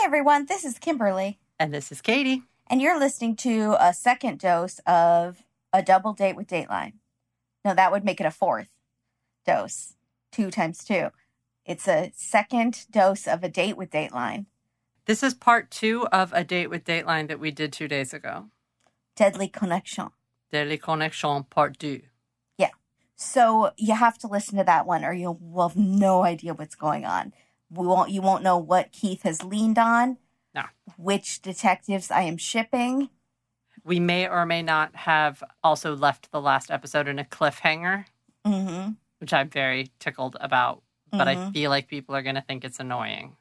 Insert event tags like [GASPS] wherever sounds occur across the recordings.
Hi, everyone. This is Kimberly, And this is Katie. and you're listening to a second dose of a double date with Dateline. No, that would make it a fourth dose. Two times two. It's a second dose of a date with Dateline. This is part two of a date with Dateline that we did two days ago. Deadly Connection. Deadly Connection Part 2. Yeah. So you have to listen to that one, or you will have no idea what's going on. We won't. You won't know what Keith has leaned on. No. Which detectives I am shipping. We may or may not have also left the last episode in a cliffhanger, Mm-hmm. which I'm very tickled about, but I Mhm. feel like people are going to think it's annoying.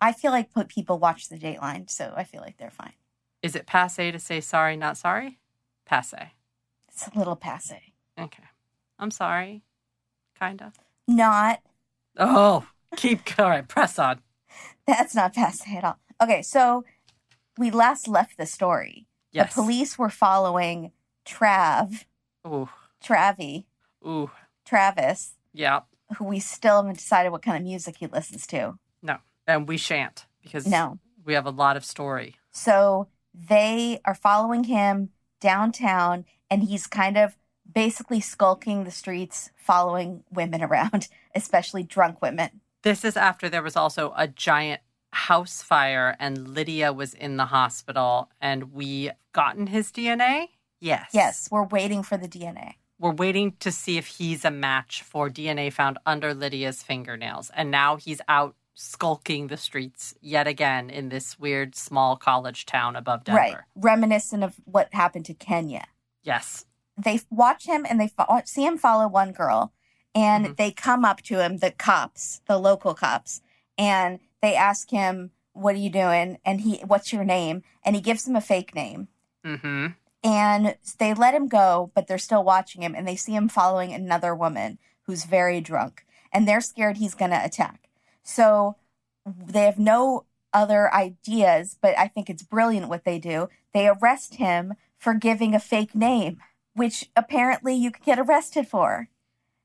I feel like put people watch the Dateline, so I feel like they're fine. Is it passe to say sorry, not sorry? Passe. It's a little passe. Okay. I'm sorry. Kind of. Not. Oh, keep going. Press on. That's not passe at all. Okay, so we last left the story. Yes. The police were following Trav, Ooh. Travi, Ooh. Travis, Yeah. who we still haven't decided what kind of music he listens to. No. And we shan't because No. we have a lot of story. So they are following him downtown, and he's kind of basically skulking the streets, following women around, [LAUGHS] especially drunk women. This is after there was also a giant house fire and Lydia was in the hospital and we gotten his DNA? Yes. Yes, we're waiting for the DNA. We're waiting to see if he's a match for DNA found under Lydia's fingernails. And now he's out skulking the streets yet again in this weird small college town above Denver. Right. Reminiscent of what happened to Kenia. Yes. They watch him and they fo- see him follow one girl, and Mhm. they come up to him, the cops, the local cops, and they ask him, "What are you doing?" And he, "What's your name?" And he gives them a fake name. Mm-hmm. and they let him go, but they're still watching him, and they see him following another woman who's very drunk, and they're scared he's going to attack. So they have no other ideas, but I think it's brilliant what they do. They arrest him for giving a fake name, which apparently you could get arrested for.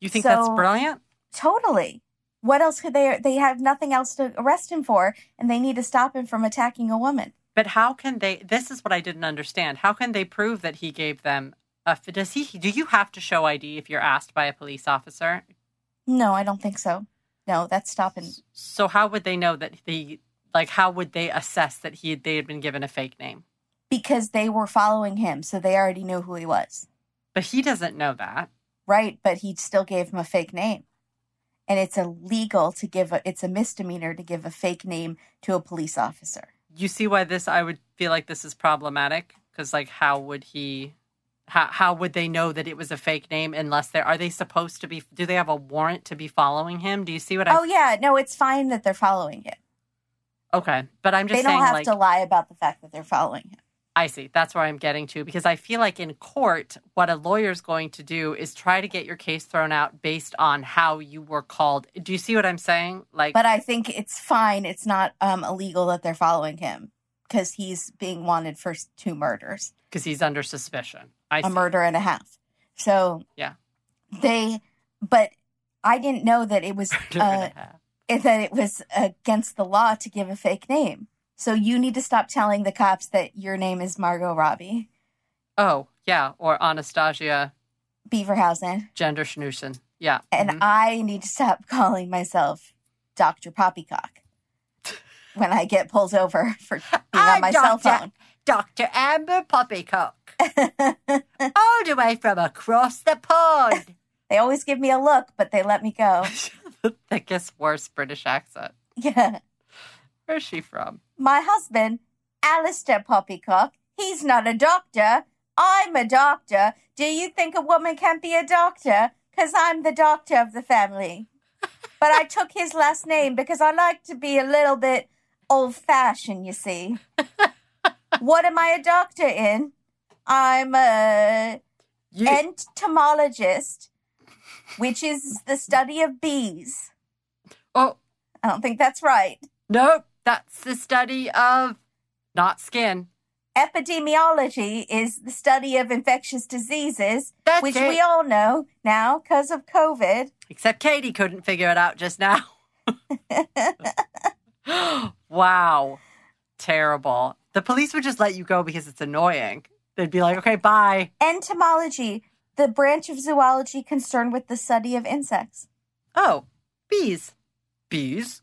You think that's brilliant? Totally. What else could they? They have nothing else to arrest him for, and they need to stop him from attacking a woman. But how can they? This is what I didn't understand. How can they prove that he gave them a? Does he? Do you have to show ID if you're asked by a police officer? No, I don't think so. No, that's stopping. So how would they know that the like? How would they assess that he they had been given a fake name? because they were following him, so they already knew who he was. But he doesn't know that. Right, but he still gave him a fake name. And it's illegal to give a it's a misdemeanor to give a fake name to a police officer. You see why this? I would feel like this is problematic because like, how would he? How how would they know that it was a fake name unless they are they supposed to be? Do they have a warrant to be following him? Do you see what I? Oh yeah, no, it's fine that they're following him. okay, but I'm just They don't saying have like to lie about the fact that they're following him. I see. That's where I'm getting to because I feel like in court, what a lawyer's going to do is try to get your case thrown out based on how you were called. Do you see what I'm saying? Like, But I think it's fine. It's not um, illegal that they're following him because he's being wanted for two murders. because he's under suspicion. I a see. murder and a half. So Yeah. they, but I didn't know that it was [LAUGHS] uh, that it was against the law to give a fake name. So you need to stop telling the cops that your name is Margot Robbie oh, yeah, or Anastasia Beaverhausen, Gender Schnusen. Yeah. and mhm. I need to stop [LAUGHS] calling myself Doctor Poppycock [LAUGHS] when I get pulled over for being I'm on my cell Dr. phone. Dr. Amber Poppycock, [LAUGHS] all the way from across the pond. they always give me a look, but they let me go. the thickest, worst British accent. Yeah. Where's she from? My husband, Alistair Poppycock, he's not a doctor. I'm a doctor. Do you think a woman can be a doctor? Because I'm the doctor of the family. [LAUGHS] but I took his last name because I like to be a little bit old fashioned, you see. [LAUGHS] what am I a doctor in? I'm a You, entomologist, which is the study of bees. oh, I don't think that's right. nope. That's the study of not skin. Epidemiology is the study of infectious diseases, That's which it. we all know now because of COVID. Except Katie couldn't figure it out just now. [LAUGHS] Wow. Terrible. The police would just let you go because it's annoying. They'd be like, okay, bye. Entomology, the branch of zoology concerned with the study of insects. Oh, bees. Bees?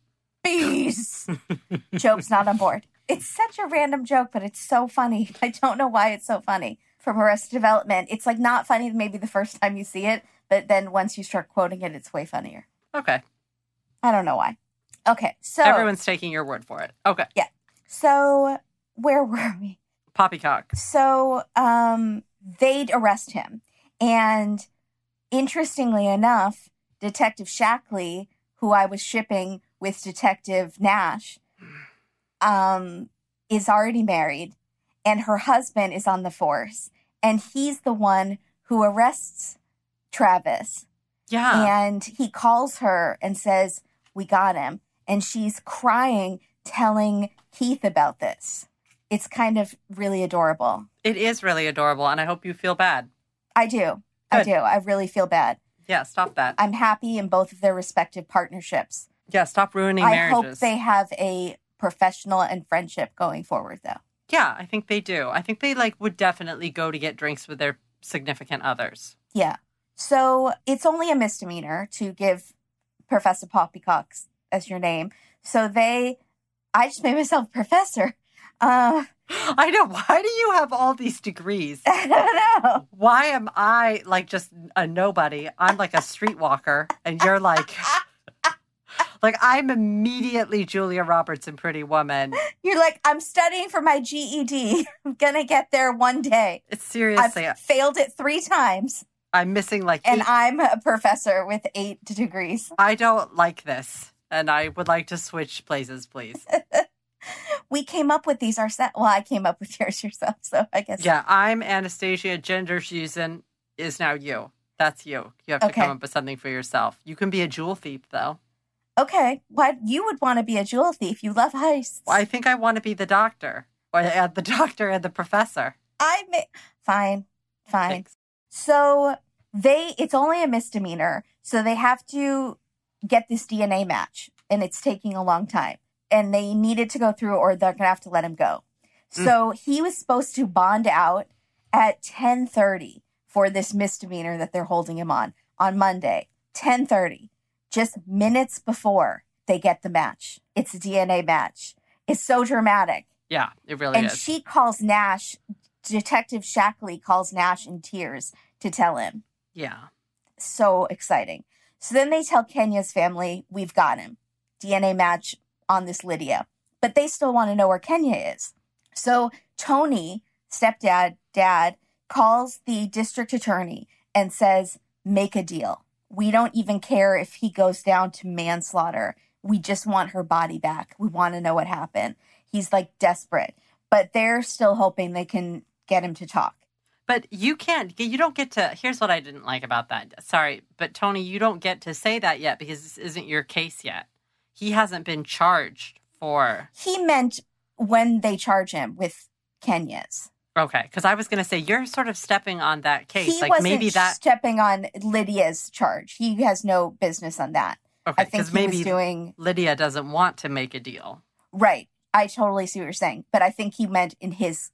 Bees. [LAUGHS] Joke's not on board. It's such a random joke, but it's so funny. [LAUGHS] I don't know why it's so funny. From Arrested Development, it's like not funny maybe the first time you see it, but then once you start quoting it, it's way funnier. Okay. I don't know why. Okay, so Everyone's taking your word for it. Okay. Yeah. So where were we? Poppycock. So um, they'd arrest him. And interestingly enough, Detective Shackley, who I was shipping with Detective Nash, um, is already married, and her husband is on the force. And he's the one who arrests Travis. Yeah. And he calls her and says, We got him. And she's crying, telling Keith about this. It's kind of really adorable. It is really adorable, and I hope you feel bad. I do. I do. I really feel bad. Yeah, stop that. I'm happy in both of their respective partnerships. Yeah, stop ruining marriages. I marriages. hope they have a professional and friendship going forward, though. Yeah, I think they do. I think they like would definitely go to get drinks with their significant others. Yeah. So it's only a misdemeanor to give Professor Poppycock as your name. So they, I just made myself professor. Uh, [GASPS] I know. Why do you have all these degrees? [LAUGHS] I don't know. Why am I like just a nobody? I'm like a streetwalker, and you're like, [LAUGHS] like I'm immediately Julia Roberts in Pretty Woman. [LAUGHS] You're like, I'm studying for my GED. [LAUGHS] I'm gonna get there one day. It's seriously, I've failed it three times, I'm missing like and eight- I'm a professor with eight degrees. I don't like this, and I would like to switch places, please. [LAUGHS] We came up with these ourselves. Well, I came up with yours yourself, so I guess. Yeah, I'm Anastasia. Gender Susan is now you. That's you. You have to come up with something for yourself. You can be a jewel thief, though. Okay. Why you would want to be a jewel thief? You love heists. Well, I think I want to be the doctor, or uh, the doctor and the professor. I may. Fine. Fine. Thanks. So they. It's only a misdemeanor, so they have to get this DNA match, and it's taking a long time. And they needed to go through, or they're gonna have to let him go. So he was supposed to bond out at ten thirty for this misdemeanor that they're holding him on on Monday. Ten thirty, just minutes before they get the match. It's a DNA match. It's so dramatic. Yeah, it really and is. And she calls Nash, Detective Shackley calls Nash in tears to tell him. yeah. So exciting. So then they tell Kenia's family, we've got him. DNA match on this Lydia. But they still want to know where Kenia is. So Tony, stepdad, dad, calls the district attorney and says, make a deal. We don't even care if he goes down to manslaughter. We just want her body back. We want to know what happened. He's like desperate, but they're still hoping they can get him to talk. But you can't, you don't get to. Here's what I didn't like about that. Sorry, but Tony, you don't get to say that yet because this isn't your case yet. He hasn't been charged for. He meant when they charge him with Kenia's. Okay, because I was going to say you're sort of stepping on that case. he like wasn't maybe that. stepping on Lydia's charge. He has no business on that. Okay, I think maybe doing Lydia doesn't want to make a deal. right. I totally see what you're saying, but I think he meant in his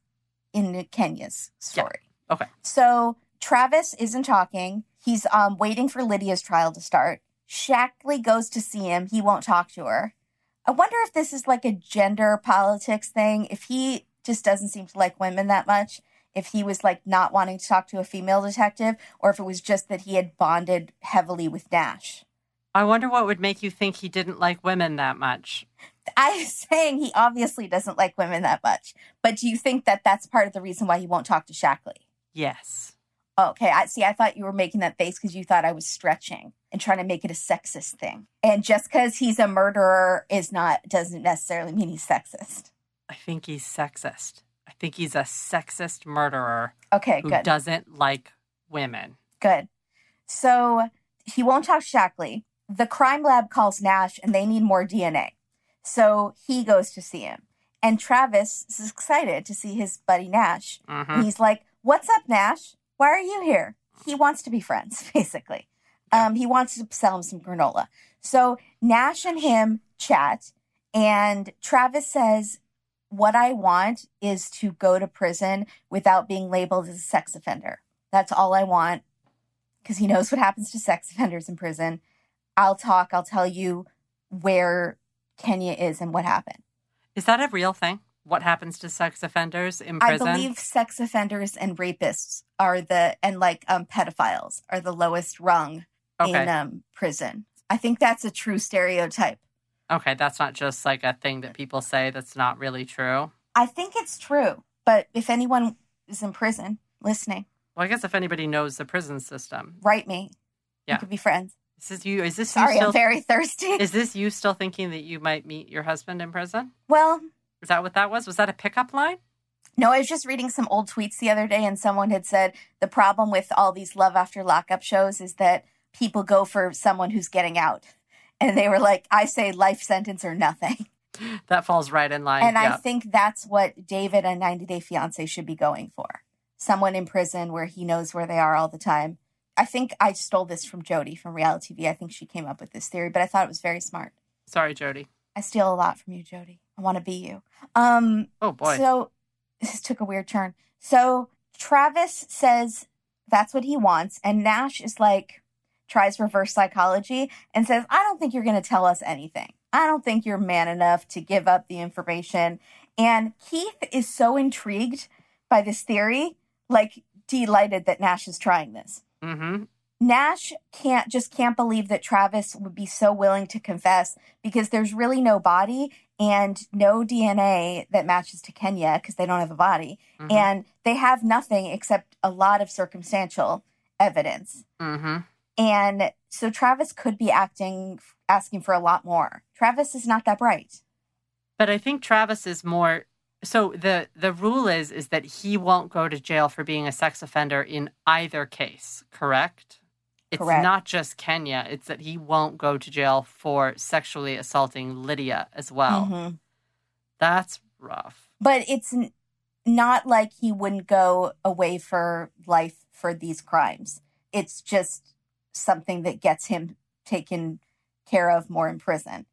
in Kenia's story. Okay. So Travis isn't talking. He's um waiting for Lydia's trial to start. Shackley goes to see him. He won't talk to her. I wonder if this is like a gender politics thing. If he just doesn't seem to like women that much, if he was like not wanting to talk to a female detective, or if it was just that he had bonded heavily with Nash. I wonder what would make you think he didn't like women that much. I'm [LAUGHS] saying he obviously doesn't like women that much, but do you think that that's part of the reason why he won't talk to Shackley? Yes. Okay, I see. I thought you were making that face because you thought I was stretching and trying to make it a sexist thing. And just because he's a murderer is not doesn't necessarily mean he's sexist. I think he's sexist. I think he's a sexist murderer Okay, who good, doesn't like women. good. So he won't talk to Shackley. The crime lab calls Nash, and they need more DNA. So he goes to see him, and Travis is excited to see his buddy Nash. hmm And he's like, What's up, Nash? Why are you here? He wants to be friends, [LAUGHS] basically. Um, he wants to sell him some granola. So Nash and him chat, And Travis says, What I want is to go to prison without being labeled as a sex offender. That's all I want because he knows what happens to sex [LAUGHS] offenders in prison. I'll talk, I'll tell you where Kenia is and what happened. Is that a real thing? What happens to sex offenders in prison? I believe sex offenders and rapists are the and like um pedophiles are the lowest rung okay. in um prison. I think that's a true stereotype. Okay, that's not just like a thing that people say that's not really true. I think it's true, but if anyone is in prison listening, Well, I guess if anybody knows the prison system, write me. Yeah. We could be friends. is this you? Is this Sorry, you still? I'm very thirsty. is this you still thinking that you might meet your husband in prison? well, Is that what that was? Was that a pickup line? no, I was just reading some old tweets the other day, and someone had said the problem with all these love after lockup shows is that people go for someone who's getting out. And they were like, I say life sentence or nothing. [LAUGHS] That falls right in line. And I think that's what David and 90 Day Fiance should be going for. Someone in prison where he knows where they are all the time. I think I stole this from Jody from reality TV. I think she came up with this theory, but I thought it was very smart. Sorry, Jody. I steal a lot from you, Jody. I want to be you. Um, Oh boy. so [LAUGHS] this took a weird turn. So Travis says that's what he wants, and Nash is like tries reverse psychology and says, "I don't think you're going to tell us anything. I don't think you're man enough to give up the information." And Keith is so intrigued by this theory, like delighted that Nash is trying this. mm-hmm. Nash can't just can't believe that Travis would be so willing to confess because there's really no body and no DNA that matches to Kenia because they don't have a body Mhm. and they have nothing except a lot of circumstantial evidence. Mm-hmm. And so Travis could be acting asking for a lot more. Travis is not that bright. But I think Travis is more so the the rule is is that he won't go to jail for being a sex offender in either case, correct? It's Correct. not just Kenia, it's that he won't go to jail for sexually assaulting Lydia as well. Mhm. That's rough. But it's n- not like he wouldn't go away for life for these crimes. It's just something that gets him taken care of more in prison.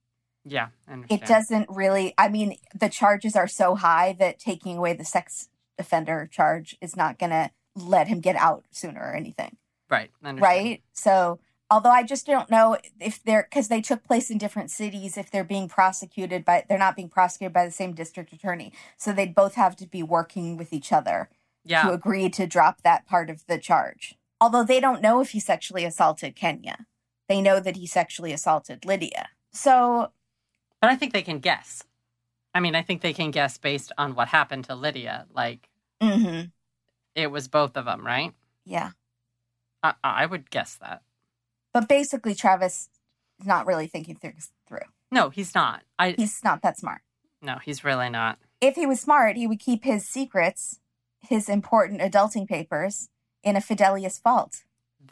Yeah, I. It doesn't really, I mean, the charges are so high that taking away the sex offender charge is not going to let him get out sooner or anything. Right. Right. So, although I just don't know if they're, because they took place in different cities, if they're being prosecuted by, they're not being prosecuted by the same district attorney. So they'd both have to be working with each other Yeah. to agree to drop that part of the charge. Although they don't know if he sexually assaulted Kenia, they know that he sexually assaulted Lydia. So, But I think they can guess. I mean, I think they can guess based on what happened to Lydia. Like mhm, it was both of them, right? yeah. I, I would guess that. But basically, Travis is not really thinking things through. No, he's not. I He's not that smart. no, he's really not. If he was smart, he would keep his secrets, his important adulting papers, in a Fidelius vault.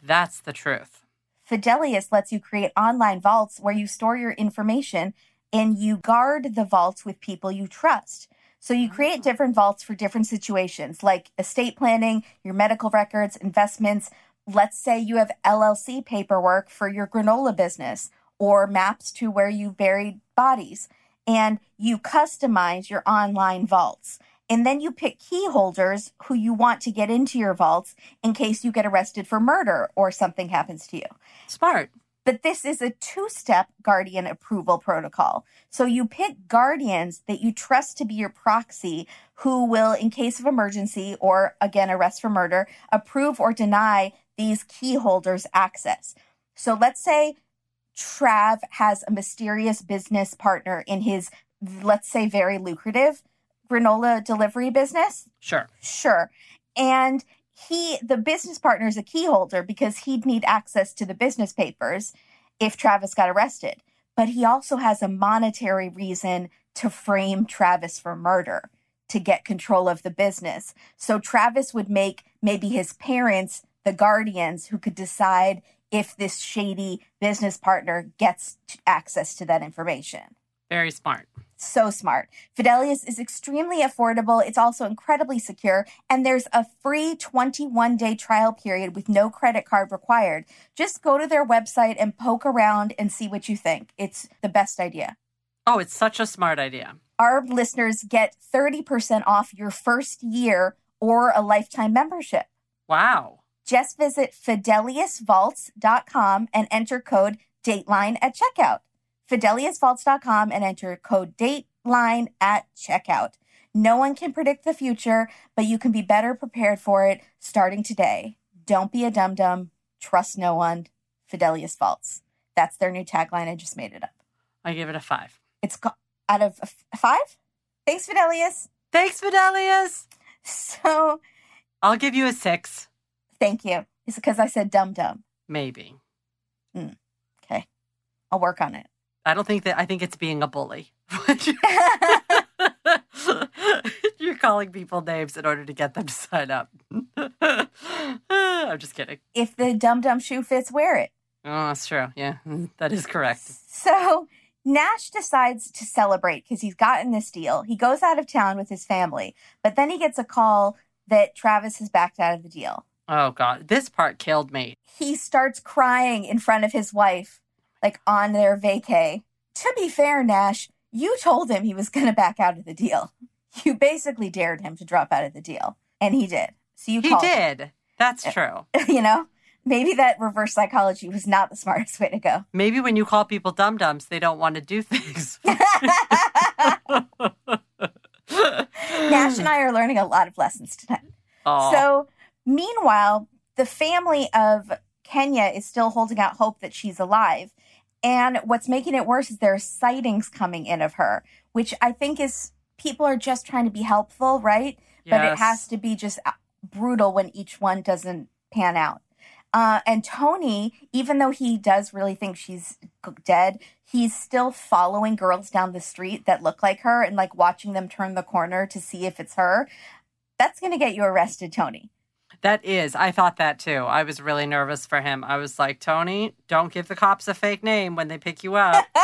That's the truth. Fidelius lets you create online vaults where you store your information and you guard the vaults with people you trust. So you create ah. different vaults for different situations like estate planning, your medical records, investments. Let's say you have LLC paperwork for your granola business or maps to where you buried bodies and you customize your online vaults. And then you pick key holders who you want to get into your vaults in case you get arrested for murder or something happens to you. Smart. But this is a two step guardian approval protocol. So you pick guardians that you trust to be your proxy who will, in case of emergency or again, arrest for murder, approve or deny these key holders access. So let's say Trav has a mysterious business partner in his, let's say, very lucrative granola delivery business. Sure. Sure. And he, the business partner, is a key holder because he'd need access to the business papers if Travis got arrested. But he also has a monetary reason to frame Travis for murder to get control of the business. So Travis would make maybe his parents the guardians who could decide if this shady business partner gets access to that information Very smart. So smart. Fidelius is extremely affordable. It's also incredibly secure. And there's a free 21 day trial period with no credit card required. Just go to their website and poke around and see what you think. It's the best idea. Oh, it's such a smart idea. Our listeners get 30% off your first year or a lifetime membership. Wow. Just visit fideliusvaults.com and enter code Dateline at checkout. fideliusvaults.com and enter code Dateline at checkout. No one can predict the future, but you can be better prepared for it starting today. Don't be a dum dum. Trust no one. Fidelius Vaults. That's their new tagline. I just made it up. I give it a five. It's co- out of a f- a five. Thanks, Fidelius. Thanks, Fidelius. [LAUGHS] So I'll give you a six, thank you. It's because I said dum dum. maybe. Hmm. Okay. I'll work on it. I don't think that. I think it's being a bully. [LAUGHS] You're calling people names in order to get them to sign up. [LAUGHS] I'm just kidding. if the dum dum shoe fits, wear it. Oh, that's true. Yeah, [LAUGHS] that is correct. So Nash decides to celebrate because he's gotten this deal. He goes out of town with his family, but then he gets a call that Travis has backed out of the deal. Oh God, this part killed me. He starts crying in front of his wife, like on their vacay. To be fair, Nash, you told him he was [LAUGHS] going to back out of the deal. You basically dared him to drop out of the deal, and he did. So you He called him. did. That's uh, true. [LAUGHS] you know, maybe that reverse psychology was not the [LAUGHS] smartest way to go. Maybe when you call people dum dums, they don't want to do things. Nash and I are learning a lot of lessons tonight. Aw. So, meanwhile, the family of Kenia is still holding out hope that she's alive. And what's making it worse is there are sightings coming in of her, which I think is people are just trying to be helpful, right? But it has to be just uh, brutal when each one doesn't pan out. Uh, and Tony, even though he does really think she's dead, he's still following girls down the street that look like her and like watching them turn the corner to see if it's her. That's going to get you arrested, Tony. That is. I thought that too. I was really nervous for him. I was like, Tony, don't give the cops a fake name when they pick you up. [LAUGHS]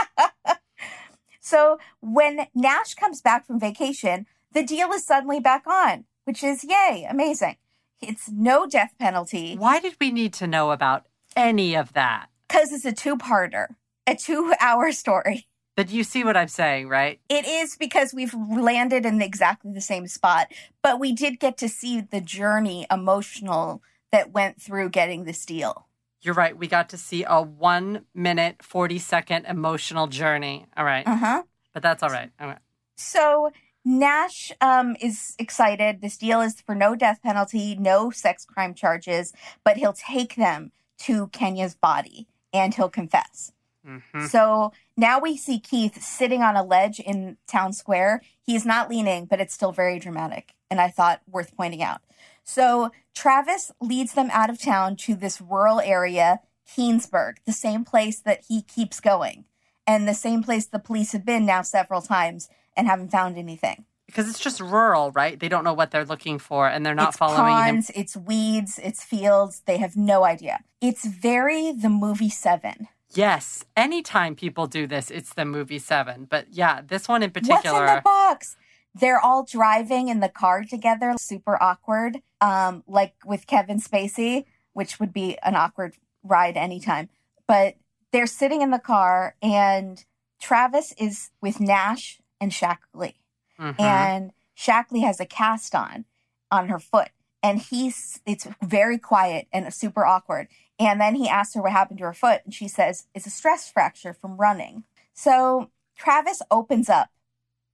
So when Nash comes back from vacation, the deal is suddenly back on, which is yay, amazing. It's no death penalty Why did we need to know about any of that? because it's a two parter, a two hour story. But you see what I'm saying, right? It is because we've landed in exactly the same spot, but we did get to see the journey emotional that went through getting this deal. You're right. We got to see a one minute, 40 second emotional journey. All right. Uh huh. But that's all right. All right. So Nash um, is excited. This deal is for no death penalty, no sex crime charges, but he'll take them to Kenia's body and he'll confess. Mhm. So now we see Keith sitting on a ledge in town square. He's not leaning, but it's still very dramatic. And I thought worth pointing out. So Travis leads them out of town to this rural area, Keenesburg, the same place that he keeps going, and the same place the police have been now several times and haven't found anything. Because it's just rural, right? They don't know what they're looking for and they're not it's following him. it's weeds, it's fields. They have no idea. It's very the movie Seven. Yes. Anytime people do this, it's the movie Seven. But yeah, this one in particular. What's in the box? They're all driving in the car together, super awkward. Um, like with Kevin Spacey, which would be an awkward ride anytime. But they're sitting in the car, and Travis is with Nash and Shackley, Mhm. and Shackley has a cast on on her foot, and he's it's very quiet and super awkward. And then he asks her what happened to her foot, and she says it's a stress fracture from running. So Travis opens up.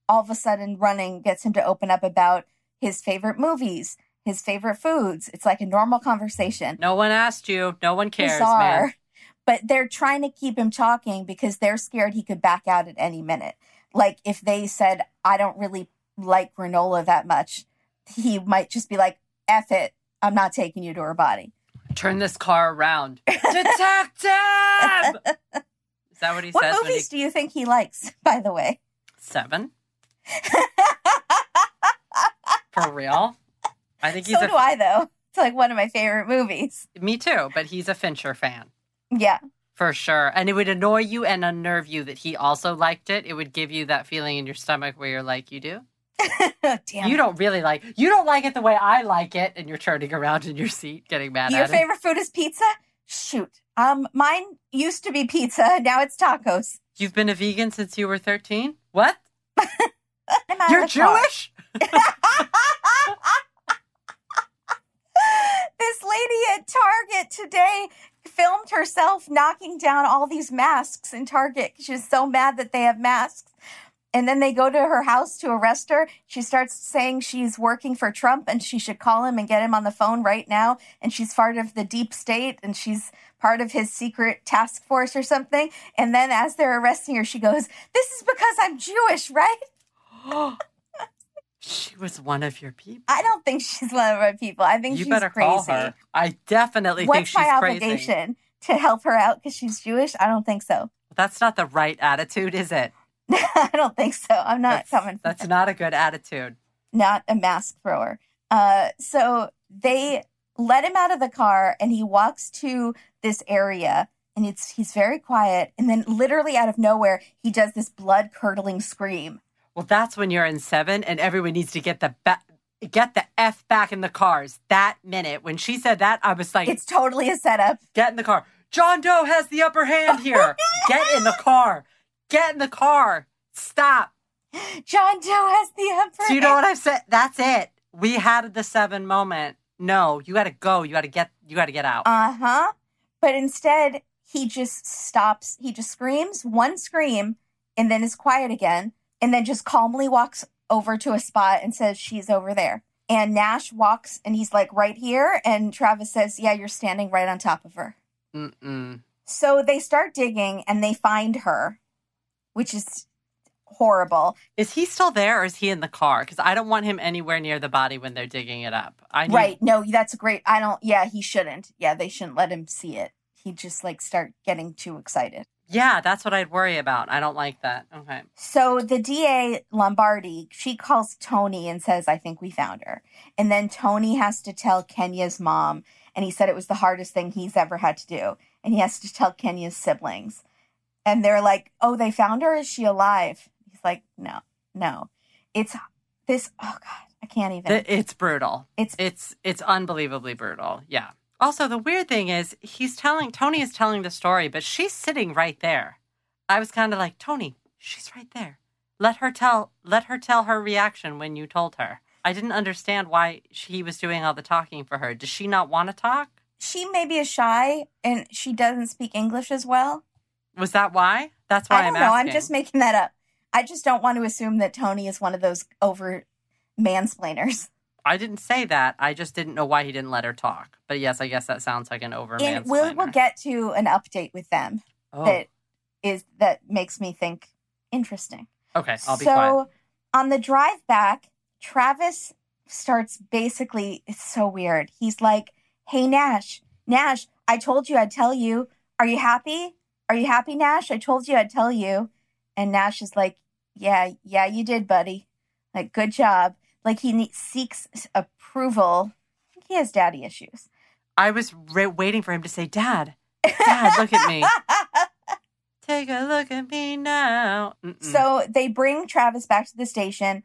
All of a sudden, running gets him to open up about his favorite movies, his favorite foods. It's like a normal conversation. no one asked you. No one cares, Bizarre. man. But they're trying to keep him talking because they're scared he could back out at any minute. Like if they said, I don't really like granola that much, he might just be like, F it. I'm not taking you to her body. Turn this car around. [LAUGHS] Detective! Is that what he What says he movies do you think he likes, by the way? seven? [LAUGHS] For real? I think he's so a do I, though. It's like one of my favorite movies. me too, but he's a Fincher fan. Yeah. For sure. And it would annoy you and unnerve you that he also liked it. It would give you that feeling in your stomach where you're like, you do? [LAUGHS] Damn. You don't really like you don't like it the way I like it, and you're turning around in your seat, getting mad Your at it. favorite food is pizza? Shoot. Um, mine used to be pizza. [LAUGHS] Now it's tacos. You've been a vegan since you were 13? What? [LAUGHS] You're. Jewish? this lady at Target today filmed herself knocking down all these masks in Target. She's so mad that they have masks. And then they go to her house to arrest her. She starts saying she's working for Trump and she should call him and get him on the phone right now. And she's part of the deep state and she's part of his secret task force or something. And then as they're arresting her, she goes, This is because I'm Jewish, right? [GASPS] she was one of your people. I don't think she's one of my people. I think You she's better crazy. call her. I definitely think What's she's my crazy. obligation to help her out because she's Jewish? I don't think so. That's not the right attitude, is it? [LAUGHS] I don't think so. I'm not That's, coming. that's not a good attitude. not a mask thrower. Uh, so they let him out of the car, and he walks to this area, and it's he's very quiet, and then literally out of nowhere, he does this blood curdling scream. Well, that's when you're in seven and everyone needs to get the ba- get the F back in the cars. That minute when she said that, I was like, It's totally a setup. get in the car. John Doe has the upper hand [LAUGHS] here. get in the car. Get in the car. Stop. John Doe has the upper. Do you know what I've said? That's it. We had the seven moment. No, you got to go. You got to get. You got to get out. Uh huh. But instead, he just stops. He just screams one scream and then is quiet again. And then just calmly walks over to a spot and says, She's over there. And Nash walks and he's like, Right here. And Travis says, Yeah, you're standing right on top of her. Mm-mm. So they start digging and they find her, which is horrible. Is he still there or is he in the car? Because I don't want him anywhere near the body when they're digging it up. I need, Right. No, that's great. I don't, yeah, he shouldn't. Yeah, they shouldn't let him see it. He'd just like start getting too excited. Yeah, that's what I'd worry about. I don't like that. Okay. So the DA Lombardi, she calls Tony and says, I think we found her. And then Tony has to tell Kenia's mom, and he said it was the hardest thing he's ever had to do. And he has to tell Kenia's siblings. And they're like, Oh, they found her? Is she alive? He's like, No, no. It's this, oh God, I can't even. It's brutal. It's It's it's unbelievably brutal. Yeah. Also, the weird thing is he's telling Tony is telling the story, but she's sitting right there. I was kind of like, Tony, she's right there. Let her tell let her tell her reaction when you told her. I didn't understand why she was doing all the talking for her. Does she not want to talk? she maybe is shy and she doesn't speak English as well. Was that why? That's why I don't am know. asking. I'm just making that up. I just don't want to assume that Tony is one of those over mansplainers. [LAUGHS] I didn't say that. I just didn't know why he didn't let her talk. But yes, I guess that sounds like an over And we'll, we'll get to an update with them oh, that is that makes me think interesting. okay. I'll be so quiet. on the drive back, Travis starts basically it's so weird. He's like, "Hey Nash, Nash, I told you I'd tell you. Are you happy? Are you happy, Nash? I told you I'd tell you." And Nash is like, "Yeah, yeah, you did, buddy. Like, good job." Like he ne- seeks approval. He has daddy issues. I was re- waiting for him to say, "Dad, Dad, look at me. [LAUGHS] Take a look at me now." Mm-mm. So they bring Travis back to the station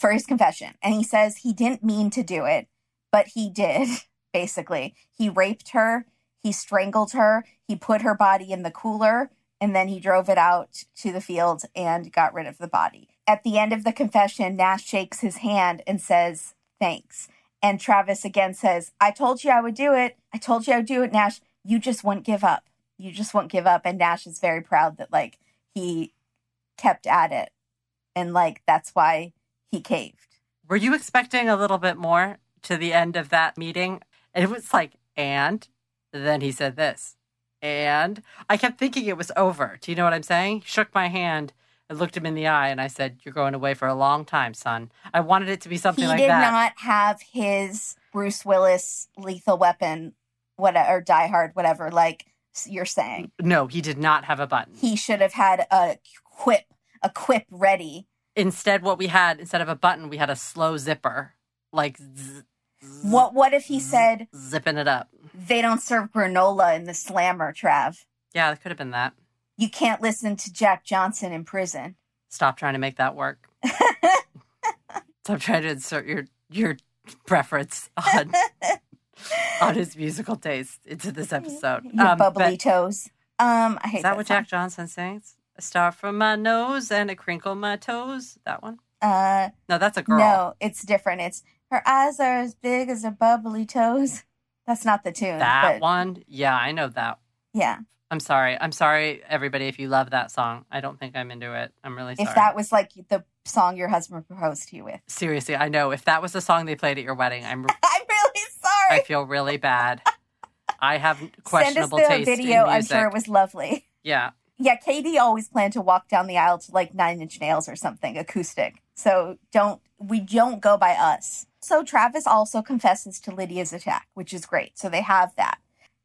for his confession. And he says he didn't mean to do it, but he did, [LAUGHS] basically. He raped her, he strangled her, he put her body in the cooler, and then he drove it out to the field and got rid of the body. At the end of the confession, Nash shakes his hand and says, Thanks. And Travis again says, I told you I would do it. I told you I would do it, Nash. You just won't give up. You just won't give up. And Nash is very proud that, like, he kept at it. And, like, that's why he caved. were you expecting a little bit more to the end of that meeting? It was like, and then he said this, and I kept thinking it was over. Do you know what I'm saying? Shook my hand. I looked him in the eye and I said, "You're going away for a long time, son." I wanted it to be something he like that. He did not have his Bruce Willis lethal weapon, whatever, or Die Hard, whatever, like you're saying. No, he did not have a button. He should have had a quip, a quip ready. Instead, what we had instead of a button, we had a slow zipper, like zzz, zzz, What what if he said zipping it up. They don't serve granola in the slammer, Trav? Yeah, it could have been that. You can't listen to Jack Johnson in prison. Stop trying to make that work. [LAUGHS] Stop trying to insert your your preference on [LAUGHS] on his musical taste into this episode. Your Um, bubbly but toes. Um, I hate is that what song. Jack Johnson sings? A star from my nose and a crinkle my toes. That one? Uh, No, that's a girl. no, it's different. It's her eyes are as big as her bubbly toes. That's not the tune. that but one? Yeah, I know that. Yeah. I'm sorry. I'm sorry, everybody, if you love that song. I don't think I'm into it. I'm really sorry. If that was like the song your husband proposed to you with. Seriously, I know. If that was the song they played at your wedding, I'm [LAUGHS] I'm really sorry. I feel really bad. I have questionable Send us the taste video. I'm sure it was lovely. Yeah. Yeah, Katie always planned to walk down the aisle to like Nine Inch Nails or something acoustic. So don't we don't go by us. So Travis also confesses to Lydia's attack, which is great. So they have that.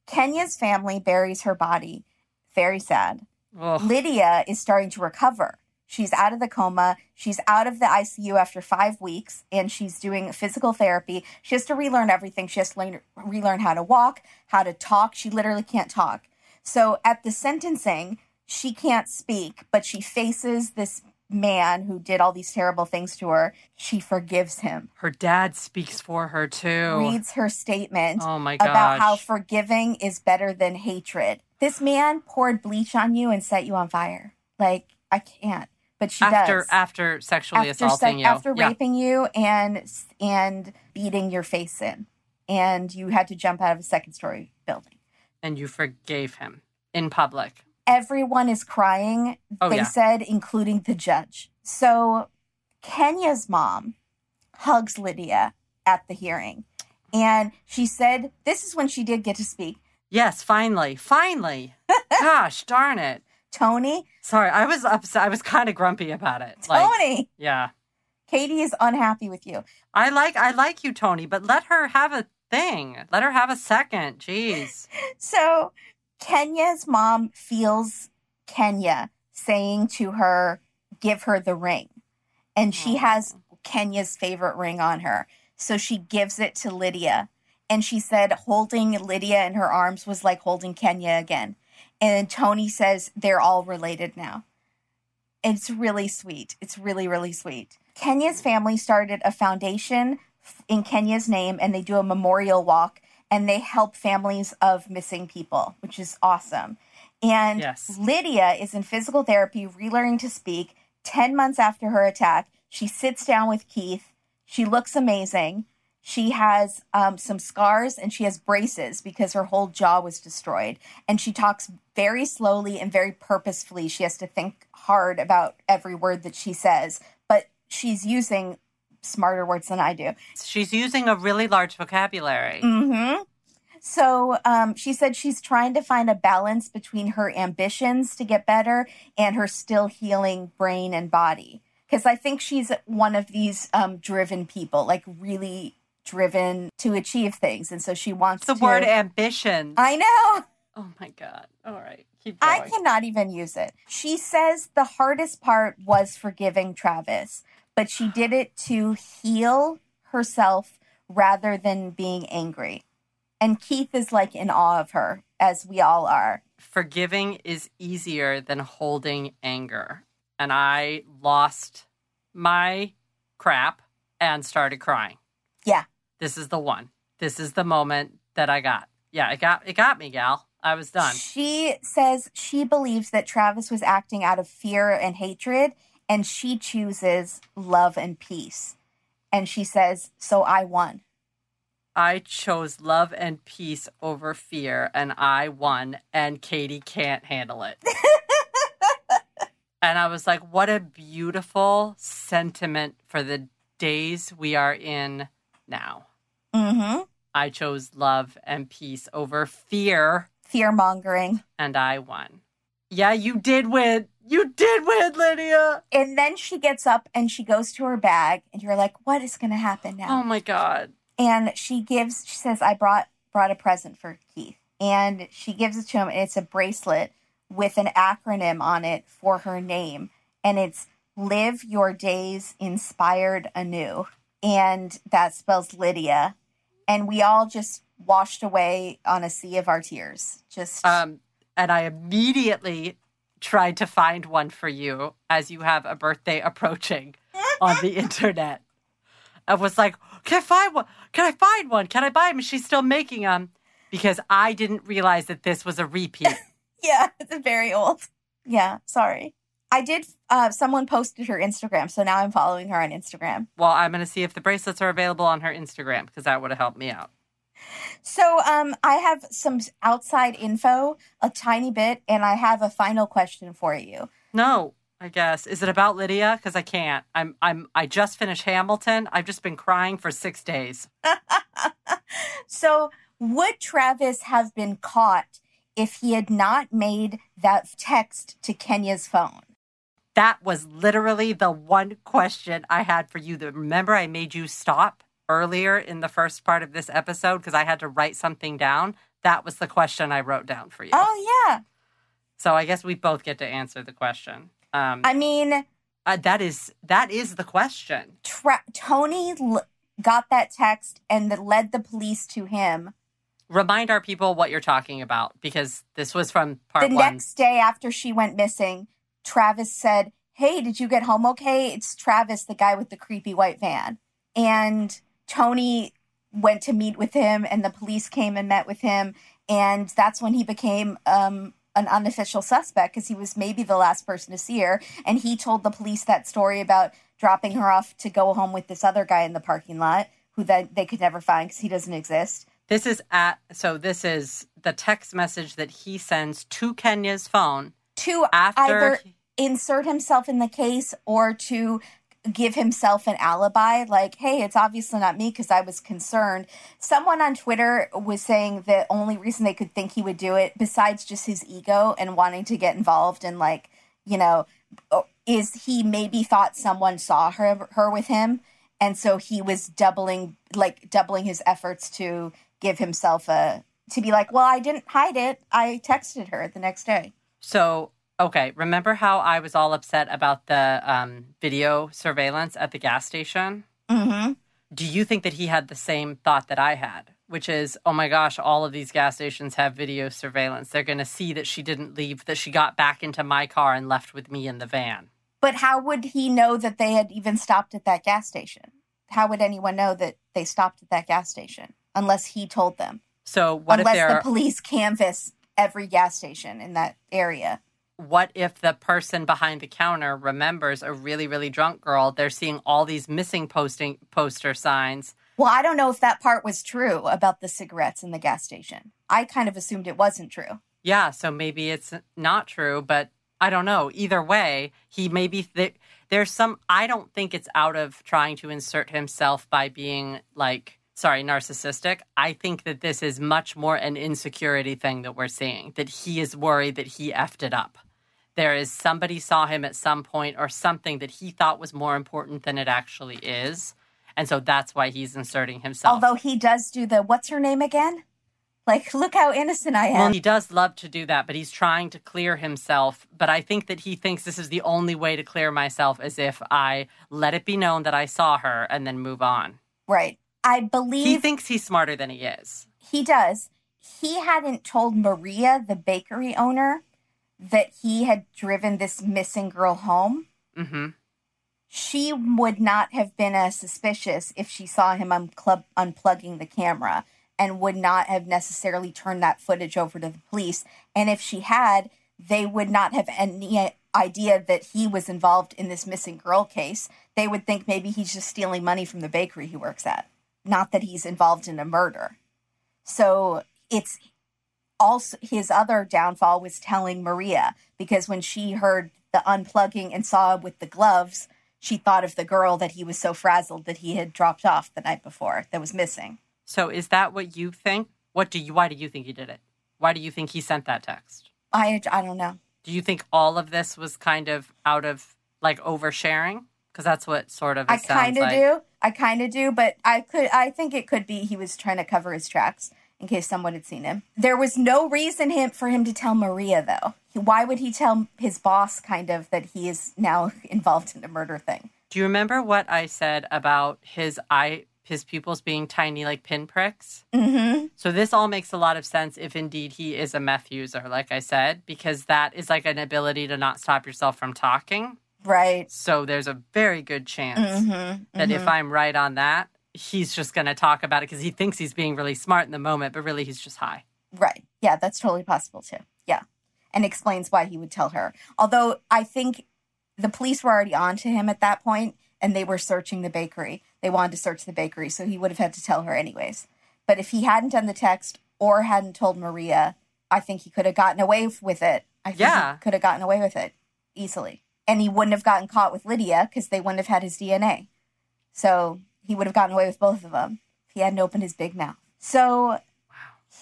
Kenia's family buries her body. Very sad. Ugh. Lydia is starting to recover. She's out of the coma. She's out of the ICU after five weeks, and she's doing physical therapy. She has to relearn everything. She has to learn, relearn how to walk, how to talk. She literally can't talk. So at the sentencing, she can't speak, but she faces this man who did all these terrible things to her. She forgives him, Her dad speaks for her too. reads her statement oh my gosh. about how forgiving is better than hatred. This man poured bleach on you and set you on fire. Like I can't, but she after does. after sexually after assaulting se- you. after yeah. raping you and and beating your face in, and you had to jump out of a second story building. and you forgave him in public. Everyone is crying. Oh, they yeah. said, including the judge. So Kenia's mom hugs Lydia at the hearing, and she said, "This is when she did get to speak." Yes, finally, finally. [LAUGHS] Gosh, darn it. Tony, Sorry, I was upset. I was kind of grumpy about it. Like, Tony, yeah, Katie is unhappy with you. I like I like you, Tony, but let her have a thing. Let her have a second. Jeez. [LAUGHS] So Kenia's mom feels Kenia saying to her, give her the ring. And she oh. has Kenia's favorite ring on her. So she gives it to Lydia. And she said holding Lydia in her arms was like holding Kenia again. And Tony says they're all related now. It's really sweet. It's really, really sweet. Kenia's family started a foundation in Kenia's name and they do a memorial walk and they help families of missing people, which is awesome. And Yes. Lydia is in physical therapy, relearning to speak. 10 months after her attack, she sits down with Keith. She looks amazing. She has um, some scars and she has braces because her whole jaw was destroyed. And she talks very slowly and very purposefully. She has to think hard about every word that she says, but she's using smarter words than I do. She's using a really large vocabulary. Mm-hmm. So um, she said she's trying to find a balance between her ambitions to get better and her still healing brain and body. Because I think she's one of these um, driven people, like really driven to achieve things, and so she wants the to. word ambition. I know. oh my god. All right. I cannot even use it. She says the hardest part was forgiving Travis, but she did it to heal herself rather than being angry. And Keith is like in awe of her, as we all are. Forgiving is easier than holding anger. And I lost my crap and started crying. Yeah. This is the one. This is the moment that I got. Yeah, it got it got me, gal. I was done. She says she believes that Travis was acting out of fear and hatred, and she chooses love and peace. And she says, So I won. I chose love and peace over fear, and I won, and Katie can't handle it. [LAUGHS] and I was like, what a beautiful sentiment for the days we are in now. Mm-hmm. I chose love and peace over fear, Fear mongering. and I won. Yeah, you did win. You did win, Lydia. And then she gets up and she goes to her bag, and you're like, What is going to happen now? Oh my God. and she gives she says i brought brought a present for keith and she gives it to him and it's a bracelet with an acronym on it for her name and it's live your days inspired anew and that spells lydia and we all just washed away on a sea of our tears just Um, and I immediately tried to find one for you as you have a birthday approaching on the [LAUGHS] internet. I was like, "Can I find one? Can I find one? Can I buy them?" She's still making them because I didn't realize that this was a repeat. [LAUGHS] yeah it's very old yeah sorry I did. Uh, someone posted her Instagram, so now I'm following her on Instagram. Well, I'm going to see if the bracelets are available on her Instagram because that would have helped me out. So, um, I have some outside info, a tiny bit, and I have a final question for you. No, I guess. Is it about Lydia? Because I can't. I'm. I'm. I just finished Hamilton. I've just been crying for six days. [LAUGHS] so, would Travis have been caught if he had not made that text to Kenia's phone? That was literally the one question I had for you. Remember, I made you stop earlier in the first part of this episode because I had to write something down. That was the question I wrote down for you. Oh, yeah. So I guess we both get to answer the question. Um, I mean, uh, that is that is the question. Tra- Tony l- got that text and the- led the police to him. Remind our people what you're talking about because this was from part the one. next day after she went missing, Travis said, Hey, did you get home okay? It's Travis, the guy with the creepy white van. And Tony went to meet with him, and the police came and met with him. And that's when he became um, an unofficial suspect because he was maybe the last person to see her. And he told the police that story about dropping her off to go home with this other guy in the parking lot who then they could never find because he doesn't exist. This is at so this is the text message that he sends to Kenia's phone To after either insert himself in the case or to give himself an alibi like hey it's obviously not me because i was concerned. Someone on twitter was saying the only reason they could think he would do it besides just his ego and wanting to get involved and like you know is he maybe thought someone saw her her with him and so he was doubling like doubling his efforts to give himself a to be like well i didn't hide it. I texted her the next day. So, okay, remember how I was all upset about the um, video surveillance at the gas station? mm-hmm Do you think that he had the same thought that I had? Which is, oh my gosh, all of these gas stations have video surveillance. They're going to see that she didn't leave, that she got back into my car and left with me in the van. But how would he know that they had even stopped at that gas station? How would anyone know that they stopped at that gas station unless he told them? So, what unless if the police canvass every gas station in that area? What if the person behind the counter remembers a really really drunk girl? They're seeing all these missing posting poster signs. Well, I don't know if that part was true about the cigarettes in the gas station. I kind of assumed it wasn't true. yeah so maybe it's not true but i don't know. Either way he maybe th- there's some i don't think it's out of trying to insert himself by being like sorry narcissistic. I think that this is much more an insecurity thing that we're seeing that he is worried that he effed it up there is somebody saw him at some point or something that he thought was more important than it actually is and so that's why he's inserting himself Although he does do the what's her name again? Like, look how innocent I am. Well, he does love to do that, but he's trying to clear himself. But I think that he thinks this is the only way to clear myself is if I let it be known that I saw her and then move on. right. I believe He thinks he's smarter than he is. He does. He hadn't told Maria, the bakery owner, that he had driven this missing girl home. hmm She would not have been as suspicious if she saw him unclub- unplugging the camera and would not have necessarily turned that footage over to the police. And if she had, they would not have any idea that he was involved in this missing girl case. They would think maybe he's just stealing money from the bakery he works at, not that he's involved in a murder. So it's also his other downfall was telling Maria because when she heard the unplugging and saw him with the gloves, she thought of the girl that he was so frazzled that he had dropped off the night before that was missing. So is that what you think? What do you? Why do you think he did it? Why do you think he sent that text? I I don't know. Do you think all of this was kind of out of like oversharing? Because that's what sort of I kind of like. do. I kind of do, but I could I think it could be he was trying to cover his tracks in case someone had seen him. There was no reason him for him to tell Maria though. Why would he tell his boss kind of that he is now [LAUGHS] involved in a murder thing? Do you remember what I said about his eye, his pupils being tiny like pinpricks? Mhm. So this all makes a lot of sense if indeed he is a meth user, like I said, because that is like an ability to not stop yourself from talking. Right. So there's a very good chance Mhm. that if I'm right on that, he's just going to talk about it because he thinks he's being really smart in the moment, but really he's just high. Right. Yeah, that's totally possible too. Yeah. And explains why he would tell her. Although I think the police were already on to him at that point and they were searching the bakery. They wanted to search the bakery, so he would have had to tell her anyways. But if he hadn't done the text or hadn't told Maria, I think he could have gotten away with it. I think Yeah. he could have gotten away with it easily. And he wouldn't have gotten caught with Lydia because they wouldn't have had his DNA. So he would have gotten away with both of them if he hadn't opened his big mouth. So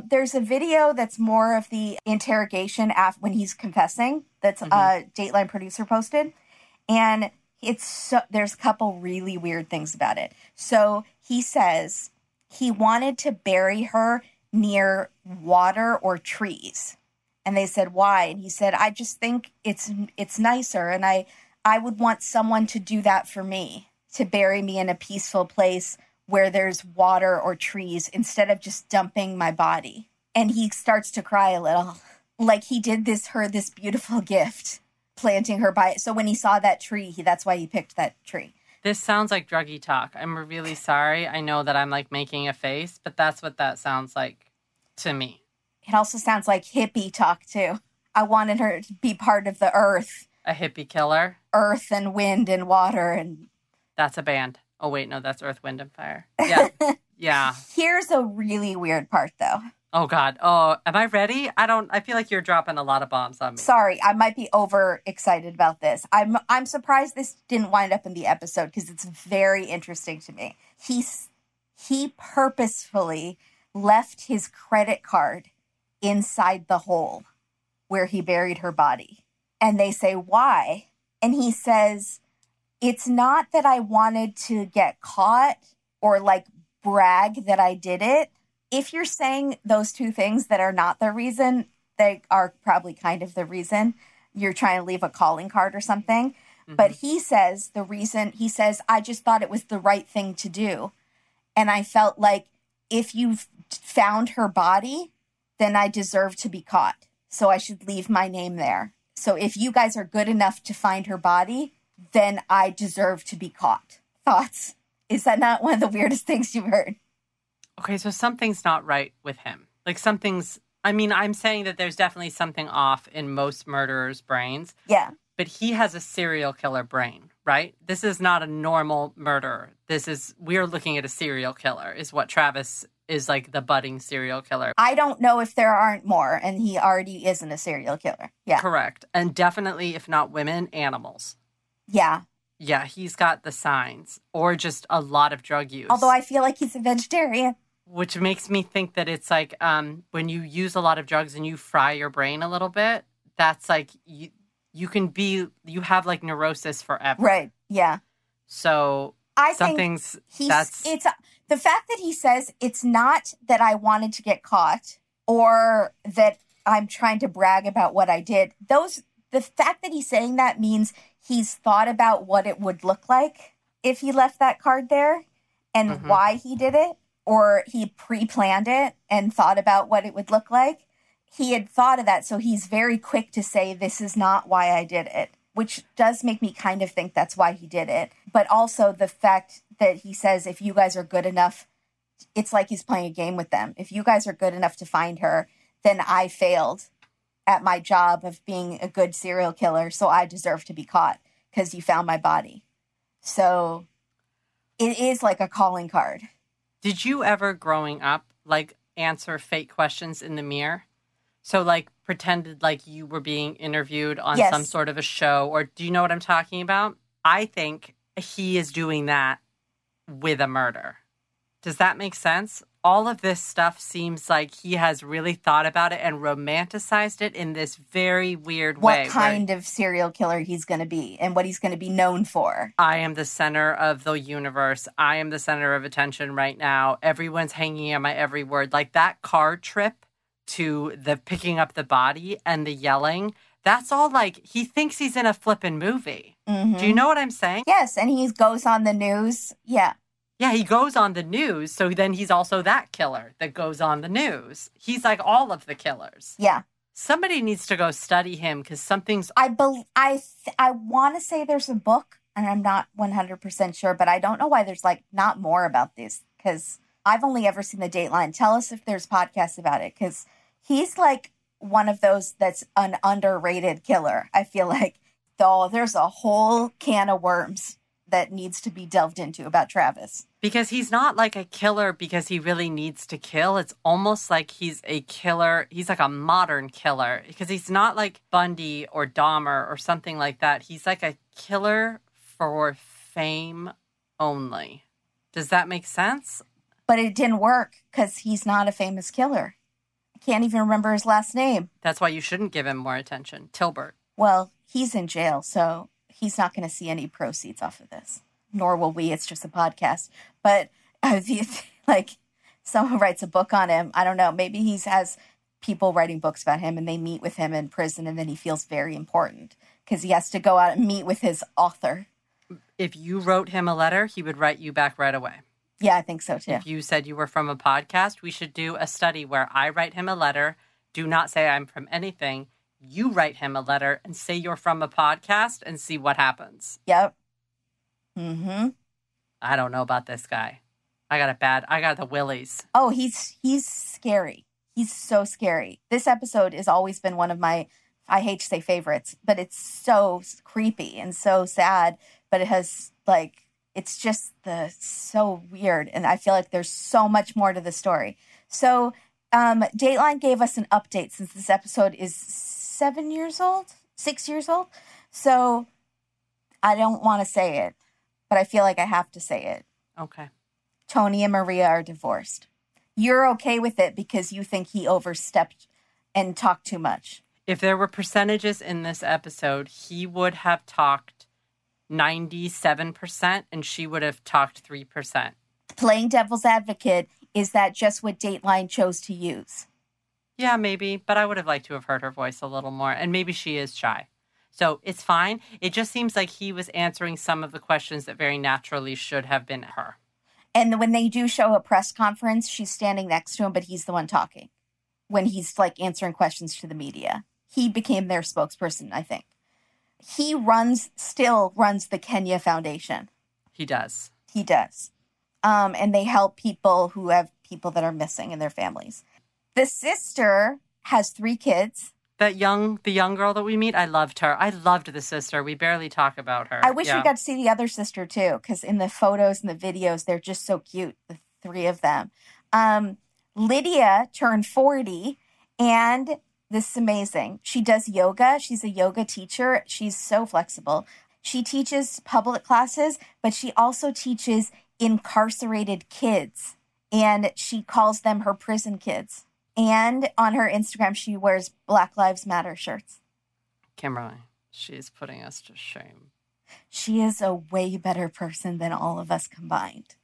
there's a video that's more of the interrogation af- when he's confessing that's a Dateline producer posted. And it's so, there's a couple really weird things about it. So he says he wanted to bury her near water or trees. And they said, "Why?" And he said, "I just think it's it's nicer and I I would want someone to do that for me, to bury me in a peaceful place where there's water or trees instead of just dumping my body." And he starts to cry a little. [LAUGHS] Like he did this her this beautiful [LAUGHS] gift, planting her by it. so when he saw that tree, he that's why he picked that tree. This sounds like druggy talk. I'm really sorry. I know that I'm like making a face, but that's what that sounds like to me. It also sounds like hippie talk too. I wanted her to be part of the earth, A hippie killer. earth and wind and water and That's a band. Oh wait, no, that's Earth, Wind, and Fire. Yeah, [LAUGHS] yeah. Here's a really weird part though. Oh God. Oh, am I ready? I don't. I feel like you're dropping a lot of bombs on me. Sorry, I might be over excited about this. I'm I'm surprised this didn't wind up in the episode because it's very interesting to me. He's he purposefully left his credit card inside the hole where he buried her body. And they say, "Why?" And he says, "It's not that I wanted to get caught or like brag that I did it." If you're saying those two things that are not the reason, they are probably kind of the reason you're trying to leave a calling card or something. Mm-hmm. But he says the reason he says, I just thought it was the right thing to do. And I felt like if you've found her body, then I deserve to be caught. So I should leave my name there. So if you guys are good enough to find her body, then I deserve to be caught. Thoughts? Is that not one of the weirdest things you've heard? Okay, so something's not right with him. Like something's. I mean, I'm saying that there's definitely something off in most murderers' brains, Yeah. but he has a serial killer brain, right? This is not a normal murderer. This is we're looking at a serial killer. Is what Travis is like the budding serial killer. I don't know if there aren't more, and he already isn't a serial killer. Yeah. Correct. And definitely if not women, animals. Yeah. Yeah, he's got the signs or just a lot of drug use. Although I feel like he's a vegetarian. which makes me think that it's like um, when you use a lot of drugs and you fry your brain a little bit. That's like you you can be you have like neurosis forever. Right. Yeah. So I think something's he's that's it's the fact that he says it's not that I wanted to get caught or that I'm trying to brag about what I did. Those the fact that he's saying that means he's thought about what it would look like if he left that card there and Mhm. why he did it or he pre-planned it and thought about what it would look like. He had thought of that so he's very quick to say this is not why I did it, which does make me kind of think that's why he did it. But also the fact that he says if you guys are good enough it's like he's playing a game with them. If you guys are good enough to find her, then I failed at my job of being a good serial killer, so I deserve to be caught because you found my body. So it is like a calling card. Did you ever growing up like answer fake questions in the mirror? So like pretended like you were being interviewed on Yes. some sort of a show or do you know what I'm talking about? I think he is doing that with a murder. Does that make sense? All of this stuff seems like he has really thought about it and romanticized it in this very weird What way. What kind of serial killer he's going to be and what he's going to be known for. I am the center of the universe. I am the center of attention right now. Everyone's hanging on my every word. Like that car trip to the picking up the body and the yelling. That's all like he thinks he's in a flippin' movie. Mhm. Do you know what I'm saying? Yes, and he goes on the news. Yeah. Yeah, he goes on the news. So then he's also that killer that goes on the news. He's like all of the killers. Yeah. Somebody needs to go study him because something's I bel I th- I want to say there's a book and I'm not 100% sure, but I don't know why there's like not more about this cuz I've only ever seen the Dateline. Tell us if there's podcasts about it cuz he's like one of those that's an underrated killer. I feel like though there's a whole can of worms that needs to be delved into about Travis. Because he's not like a killer because he really needs to kill. It's almost like he's a killer. He's like a modern killer because he's not like Bundy or Dahmer or something like that. He's like a killer for fame only. Does that make sense? But it didn't work because he's not a famous killer. I can't even remember his last name. That's why you shouldn't give him more attention. Tilbert. Well, he's in jail, so he's not going to see any proceeds off of this. Nor will we. It's just a podcast. But uh, if, [LAUGHS] like someone writes a book on him, I don't know. Maybe he has people writing books about him and they meet with him in prison and then he feels very important because he has to go out and meet with his author. If you wrote him a letter, he would write you back right away. Yeah, I think so too. If you said you were from a podcast, we should do a study where I write him a letter. Do not say I'm from anything. You write him a letter and say you're from a podcast and see what happens. Yep. Mm-hmm. I don't know about this guy. I got a bad. I got the willies. Oh, he's he's scary. He's so scary. This episode has always been one of my I hate to say favorites, but it's so creepy and so sad, but it has like it's just the so weird and I feel like there's so much more to the story. So, um Dateline gave us an update since this episode is 7 years old, 6 years old. So, I don't want to say it, but I feel like I have to say it. Okay. Tony and Maria are divorced. You're okay with it because you think he overstepped and talked too much. If there were percentages in this episode, he would have talked 97% and she would have talked 3%. Playing devil's advocate, is that just what Dateline chose to use? Yeah, maybe, but I would have liked to have heard her voice a little more. And maybe she is shy. So it's fine. It just seems like he was answering some of the questions that very naturally should have been her. And when they do show a press conference, she's standing next to him, but he's the one talking when he's like answering questions to the media. He became their spokesperson, I think. He runs, still runs the Kenia Foundation. He does. He does. Um, and they help people who have people that are missing in their families. The sister has three kids. That young, the young girl that we meet, I loved her. I loved the sister. We barely talk about her. I wish Yeah. we got to see the other sister too, because in the photos and the videos, they're just so cute, the three of them. Um, Lydia turned 40, and this is amazing. She does yoga. She's a yoga teacher. She's so flexible. She teaches public classes, but she also teaches incarcerated kids, and she calls them her prison kids. And on her Instagram, she wears Black Lives Matter shirts. Kimberly, she's putting us to shame. She is a way better person than all of us combined.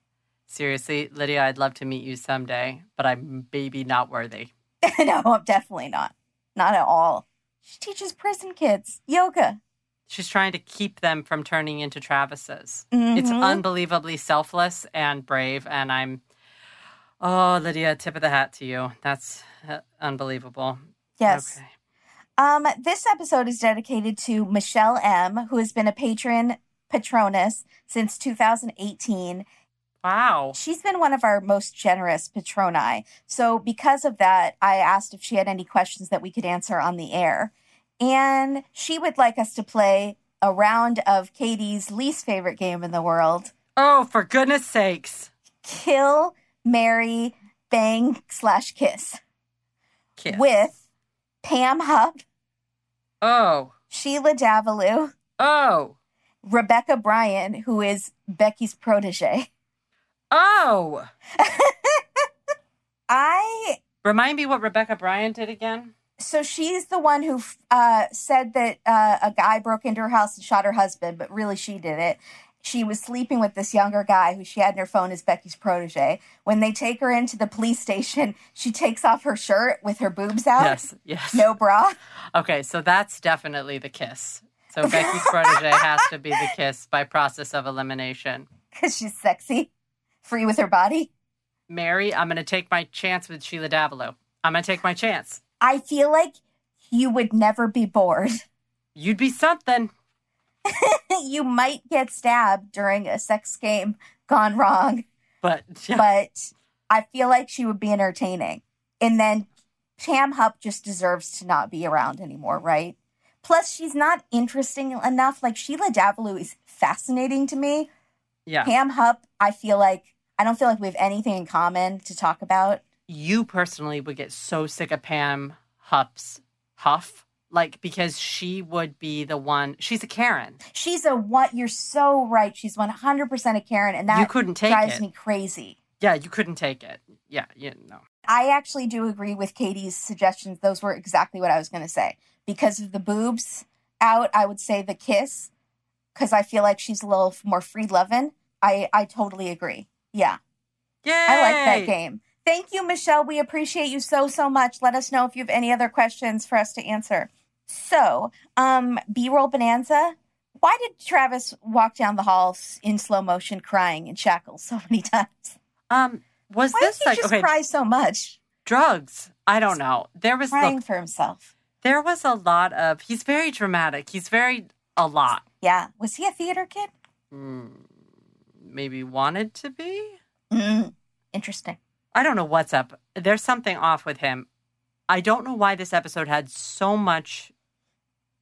Seriously, Lydia, I'd love to meet you someday, but I'm baby not worthy. [LAUGHS] no, I'm definitely not. Not at all. She teaches prison kids yoga. She's trying to keep them from turning into Travis's. It's Mhm. unbelievably selfless and brave, and I'm, oh, Lydia, tip of the hat to you. That's uh, unbelievable. Yes. Okay. Um, this episode is dedicated to Michelle M., who has been a patron patronus since 2018. Wow. She's been one of our most generous patroni. So, because of that, I asked if she had any questions that we could answer on the air. And she would like us to play a round of Katie's least favorite game in the world Oh, for goodness sakes. Kill, Marry, Bang, slash Kiss Kiss. with Pam Hupp, Oh. Sheila Davalloo, Oh. Rebecca Bryan, who is Becky's protege. Oh. [LAUGHS] I Remind me what Rebecca Bryan did again? so she's the one who uh, said that uh, a guy broke into her house and shot her husband, but really she did it. She was sleeping with this younger guy who she had in her phone as Becky's protege. When they take her into the police station, she takes off her shirt with her boobs out, Yes, yes. no bra. Okay, so that's definitely the kiss. So Becky's protege has to be the kiss by process of elimination. because she's sexy, free with her body. Mary, I'm going to take my chance with Sheila Davalloo. I'm going to take my chance. I feel like you would never be bored. You'd be something. [LAUGHS] you might get stabbed during a sex game gone wrong, But yeah, but I feel like she would be entertaining. And then Pam Hupp just deserves to not be around anymore, right? Plus, she's not interesting enough. Like Sheila Davalloo is fascinating to me. Yeah. Pam Hupp, I feel like I don't feel like we have anything in common to talk about. You personally would get so sick of Pam Hupp's huff, like because she would be the one. She's a Karen. She's a what? You're so right. She's 100% a Karen, and that you couldn't take drives it. me crazy. Yeah, you couldn't take it. Yeah, you know. I actually do agree with Katie's suggestions. Those were exactly what I was going to say. Because of the boobs out, I would say the kiss, because I feel like she's a little more free loving. I, I totally agree. Yeah, Yay! I like that game. Thank you, Michelle. We appreciate you so, so much. Let us know if you have any other questions for us to answer. So, um, B roll bonanza. Why did Travis walk down the halls in slow motion crying in shackles so many times? Um, was Why this did he like just okay? cry so much? Drugs. I don't know. There was Crying look, for himself. there was a lot of. He's very dramatic. He's very a lot. Yeah. Was he a theater kid? Mm, maybe wanted to be. Mm, interesting. I don't know what's up. There's something off with him. I don't know why this episode had so much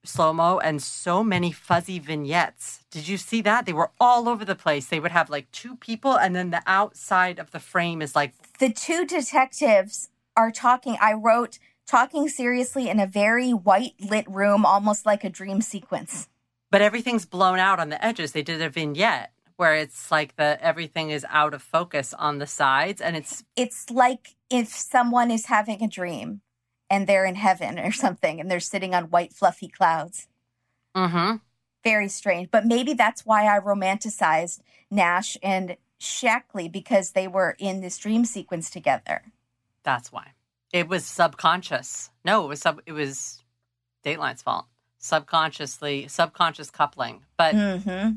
slow mo and so many fuzzy vignettes. Did you see that? They were all over the place. They would have like two people, and then the outside of the frame is like, The two detectives are talking. I wrote talking seriously in a very white lit room, almost like a dream sequence. but everything's blown out on the edges. They did a vignette where it's like the everything is out of focus on the sides, and it's It's like if someone is having a dream and they're in heaven or something and they're sitting on white fluffy clouds. mm-hmm. Very strange. But maybe that's why I romanticized Nash and Shackley because they were in this dream sequence together. That's why. It was subconscious. No, it was sub it was Dateline's fault. Subconsciously subconscious coupling. But hmm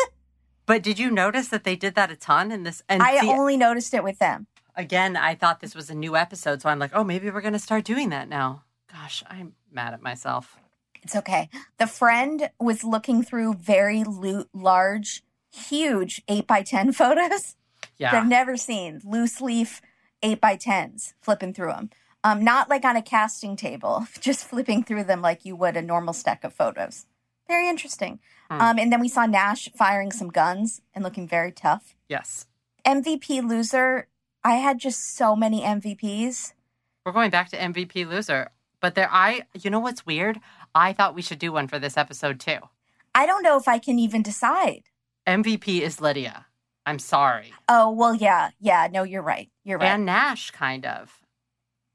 [LAUGHS] but did you notice that they did that a ton in this and I only noticed it with them. Again I thought this was a new episode, so I'm like, oh maybe we're gonna start doing that now. Gosh, I'm mad at myself. It's okay. The friend was looking through very lo- large, huge 8 by 10 [LAUGHS] photos that Yeah. I've never seen. Loose leaf 8 by 10s, flipping through them. Um, not like on a casting table, [LAUGHS] just flipping through them like you would a normal stack of photos. Very interesting. Hmm. Um, and then we saw Nash firing some guns and looking very tough. Yes. MVP loser. I had just so many MVPs. We're going back to MVP loser. But there I you know what's weird? I thought we should do one for this episode too. I don't know if I can even decide. MVP is Lydia. I'm sorry. Oh, well, yeah. Yeah. No, you're right. You're right. And Nash, kind of.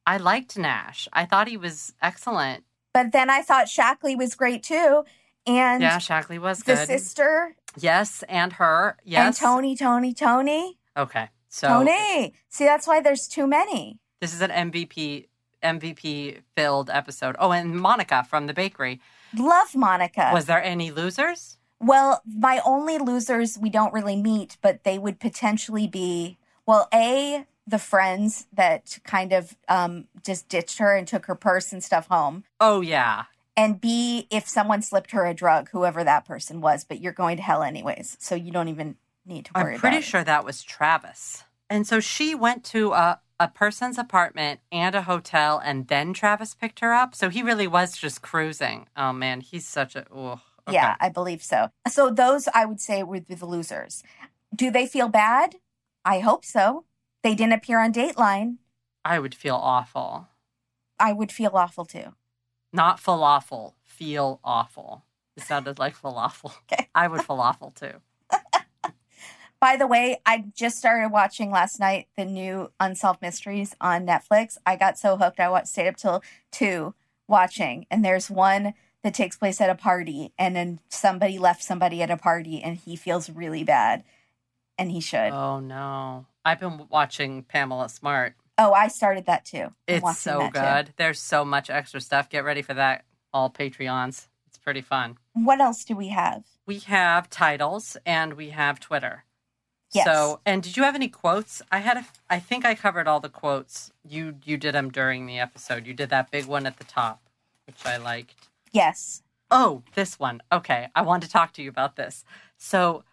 I liked Nash. I thought he was excellent. But then I thought Shackley was great too. And yeah, Shackley was the good. sister yes, and her. Yes. and Tony, Tony, Tony, Okay. So Tony. See, that's why there's too many. this is an MVP MVP filled episode. Oh, and Monica from the bakery. Love Monica. Was there any losers? well, my only losers we don't really meet, but they would potentially be well, A, the friends that kind of um, just ditched her and took her purse and stuff home. Oh yeah. And B, if someone slipped her a drug, whoever that person was, but you're going to hell anyways. So you don't even need to worry I'm pretty sure that was Travis. And so she went to a, a person's apartment and a hotel, and then Travis picked her up. So he really was just cruising. Oh man, he's such a. Oh, okay. Yeah, I believe so. So those I would say would be the losers. Do they feel bad? I hope so. They didn't appear on Dateline. I would feel awful. I would feel awful too. Not falafel. Feel awful. It sounded like falafel. [LAUGHS] Okay. I would falafel too. By the way, I just started watching last night the new Unsolved Mysteries on Netflix. I got so hooked. I watched, stayed up till two watching, and there's one that takes place at a party, and then somebody left somebody at a party, and he feels really bad, and he should. Oh, no. I've been watching Pamela Smart. Oh, I started that too. I'm It's so that too. good. There's so much extra stuff. Get ready for that. All Patreons. It's pretty fun. What else do we have? We have titles and we have Twitter. Yes. So, and did you have any quotes? I had a, I think I covered all the quotes. You you did them during the episode. You did that big one at the top, which I liked. Yes. Oh, this one. Okay, I want to talk to you about this. So,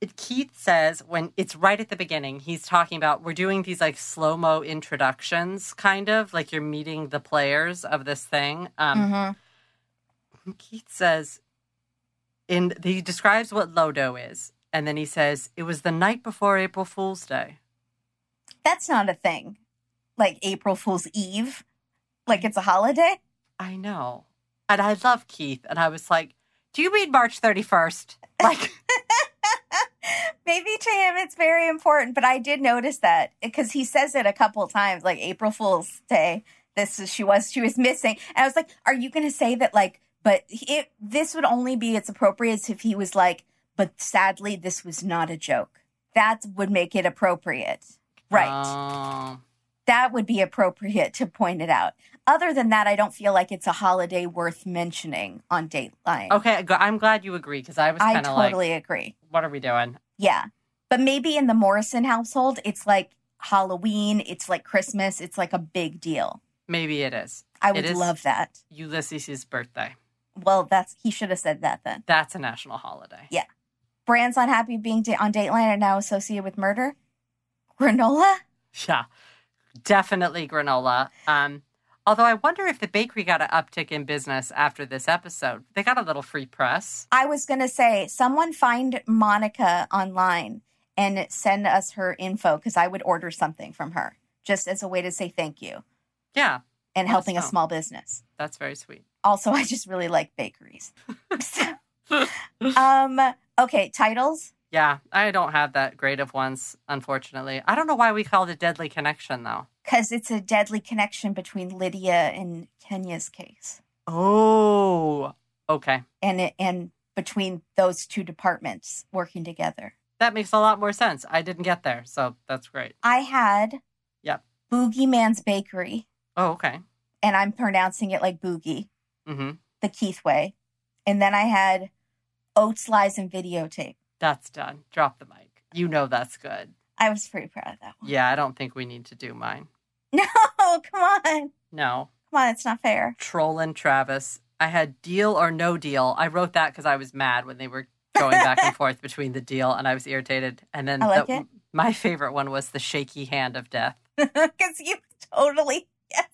it, Keith says when it's right at the beginning, he's talking about we're doing these like slow mo introductions, kind of like you're meeting the players of this thing. Um, hmm Keith says, in he describes what Lodo is, and then he says it was the night before April Fool's Day. That's not a thing. Like April Fool's Eve. Like it's a holiday. I know, and I love Keith, and I was like, "Do you mean March thirty first? [LAUGHS] Like, Maybe to him it's very important, but I did notice that because he says it a couple times, like April Fool's Day. This is she was she was missing, and I was like, "Are you going to say that?" Like, but it this would only be its appropriate if he was like, "But sadly, this was not a joke." That would make it appropriate, right? oh, that would be appropriate to point it out. Other than that, I don't feel like it's a holiday worth mentioning on Dateline. okay. I'm glad you agree because I was I kind of like, totally agree. "What are we doing?" Yeah. But maybe in the Morrison household, it's like Halloween, it's like Christmas, it's like a big deal. Maybe it is I would is. love that. Ulysses' birthday. Well, that's he should have said that then. That's a national holiday. Brands unhappy being da- on Dateline are now associated with murder. Granola? Yeah, definitely granola. Um, although I wonder if the bakery got an uptick in business after this episode. They got a little free press. I was going to say, someone find Monica online and send us her info because I would order something from her just as a way to say thank you Yeah, and helping a small business. that's very sweet. Also, I just really like bakeries. [LAUGHS] [LAUGHS] um, okay, titles. Yeah, I don't have that great of ones, unfortunately. I don't know why we called it Deadly Connection, though. because it's a deadly connection between Lydia and Kenia's case, Oh, okay. and it, and between those two departments working together. That makes a lot more sense. I didn't get there, so that's great. I had Yep. Boogeyman's Bakery, Oh, okay. and I'm pronouncing it like Boogie, Mm-hmm. the Keith way, and then I had Oats Lies and Videotape. That's done. Drop the mic. You know that's good. I was pretty proud of that one. Yeah, I don't think we need to do mine. [LAUGHS] No, come on, No. come on, it's not fair. Trolling Travis. I had deal or no deal. I wrote that because I was mad when they were going back and [LAUGHS] forth between the deal and I was irritated. And then like the- my favorite one was the shaky hand of death. [LAUGHS] Because you totally yes,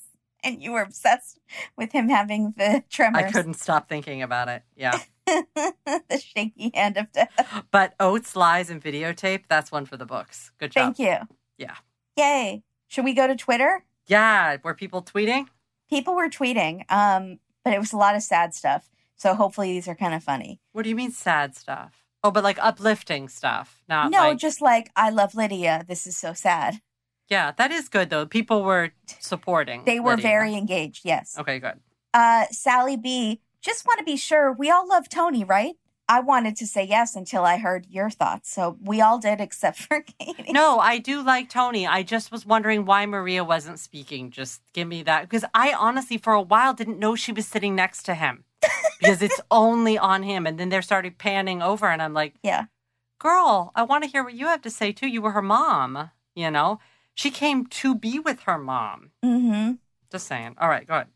and you were obsessed with him having the tremors. I couldn't stop thinking about it. Yeah. [LAUGHS] the shaky hand of death. But Oates, Lies, and Videotape, that's one for the books. Good job. Thank you. Yeah. Yay. Should we go to Twitter? Yeah. Were people tweeting? People were tweeting, um, but it was a lot of sad stuff. So hopefully these are kind of funny. What do you mean sad stuff? Oh, but like uplifting stuff. Not no, like, just like I love Lydia. This is so sad. yeah, that is good though. People were supporting. They were Lydia. very engaged. Yes. Okay, good. Uh, Sally B. Just want to be sure we all love Tony, right? I wanted to say yes until I heard your thoughts. So we all did except for [LAUGHS] Katie. No, I do like Tony. I just was wondering why Maria wasn't speaking. Just give me that. Because I honestly, for a while, didn't know she was sitting next to him [LAUGHS] because it's only on him. And then they started panning over, and I'm like, Yeah. girl, I want to hear what you have to say too. You were her mom, you know? She came to be with her mom. Mm-hmm. Just saying. All right, go ahead.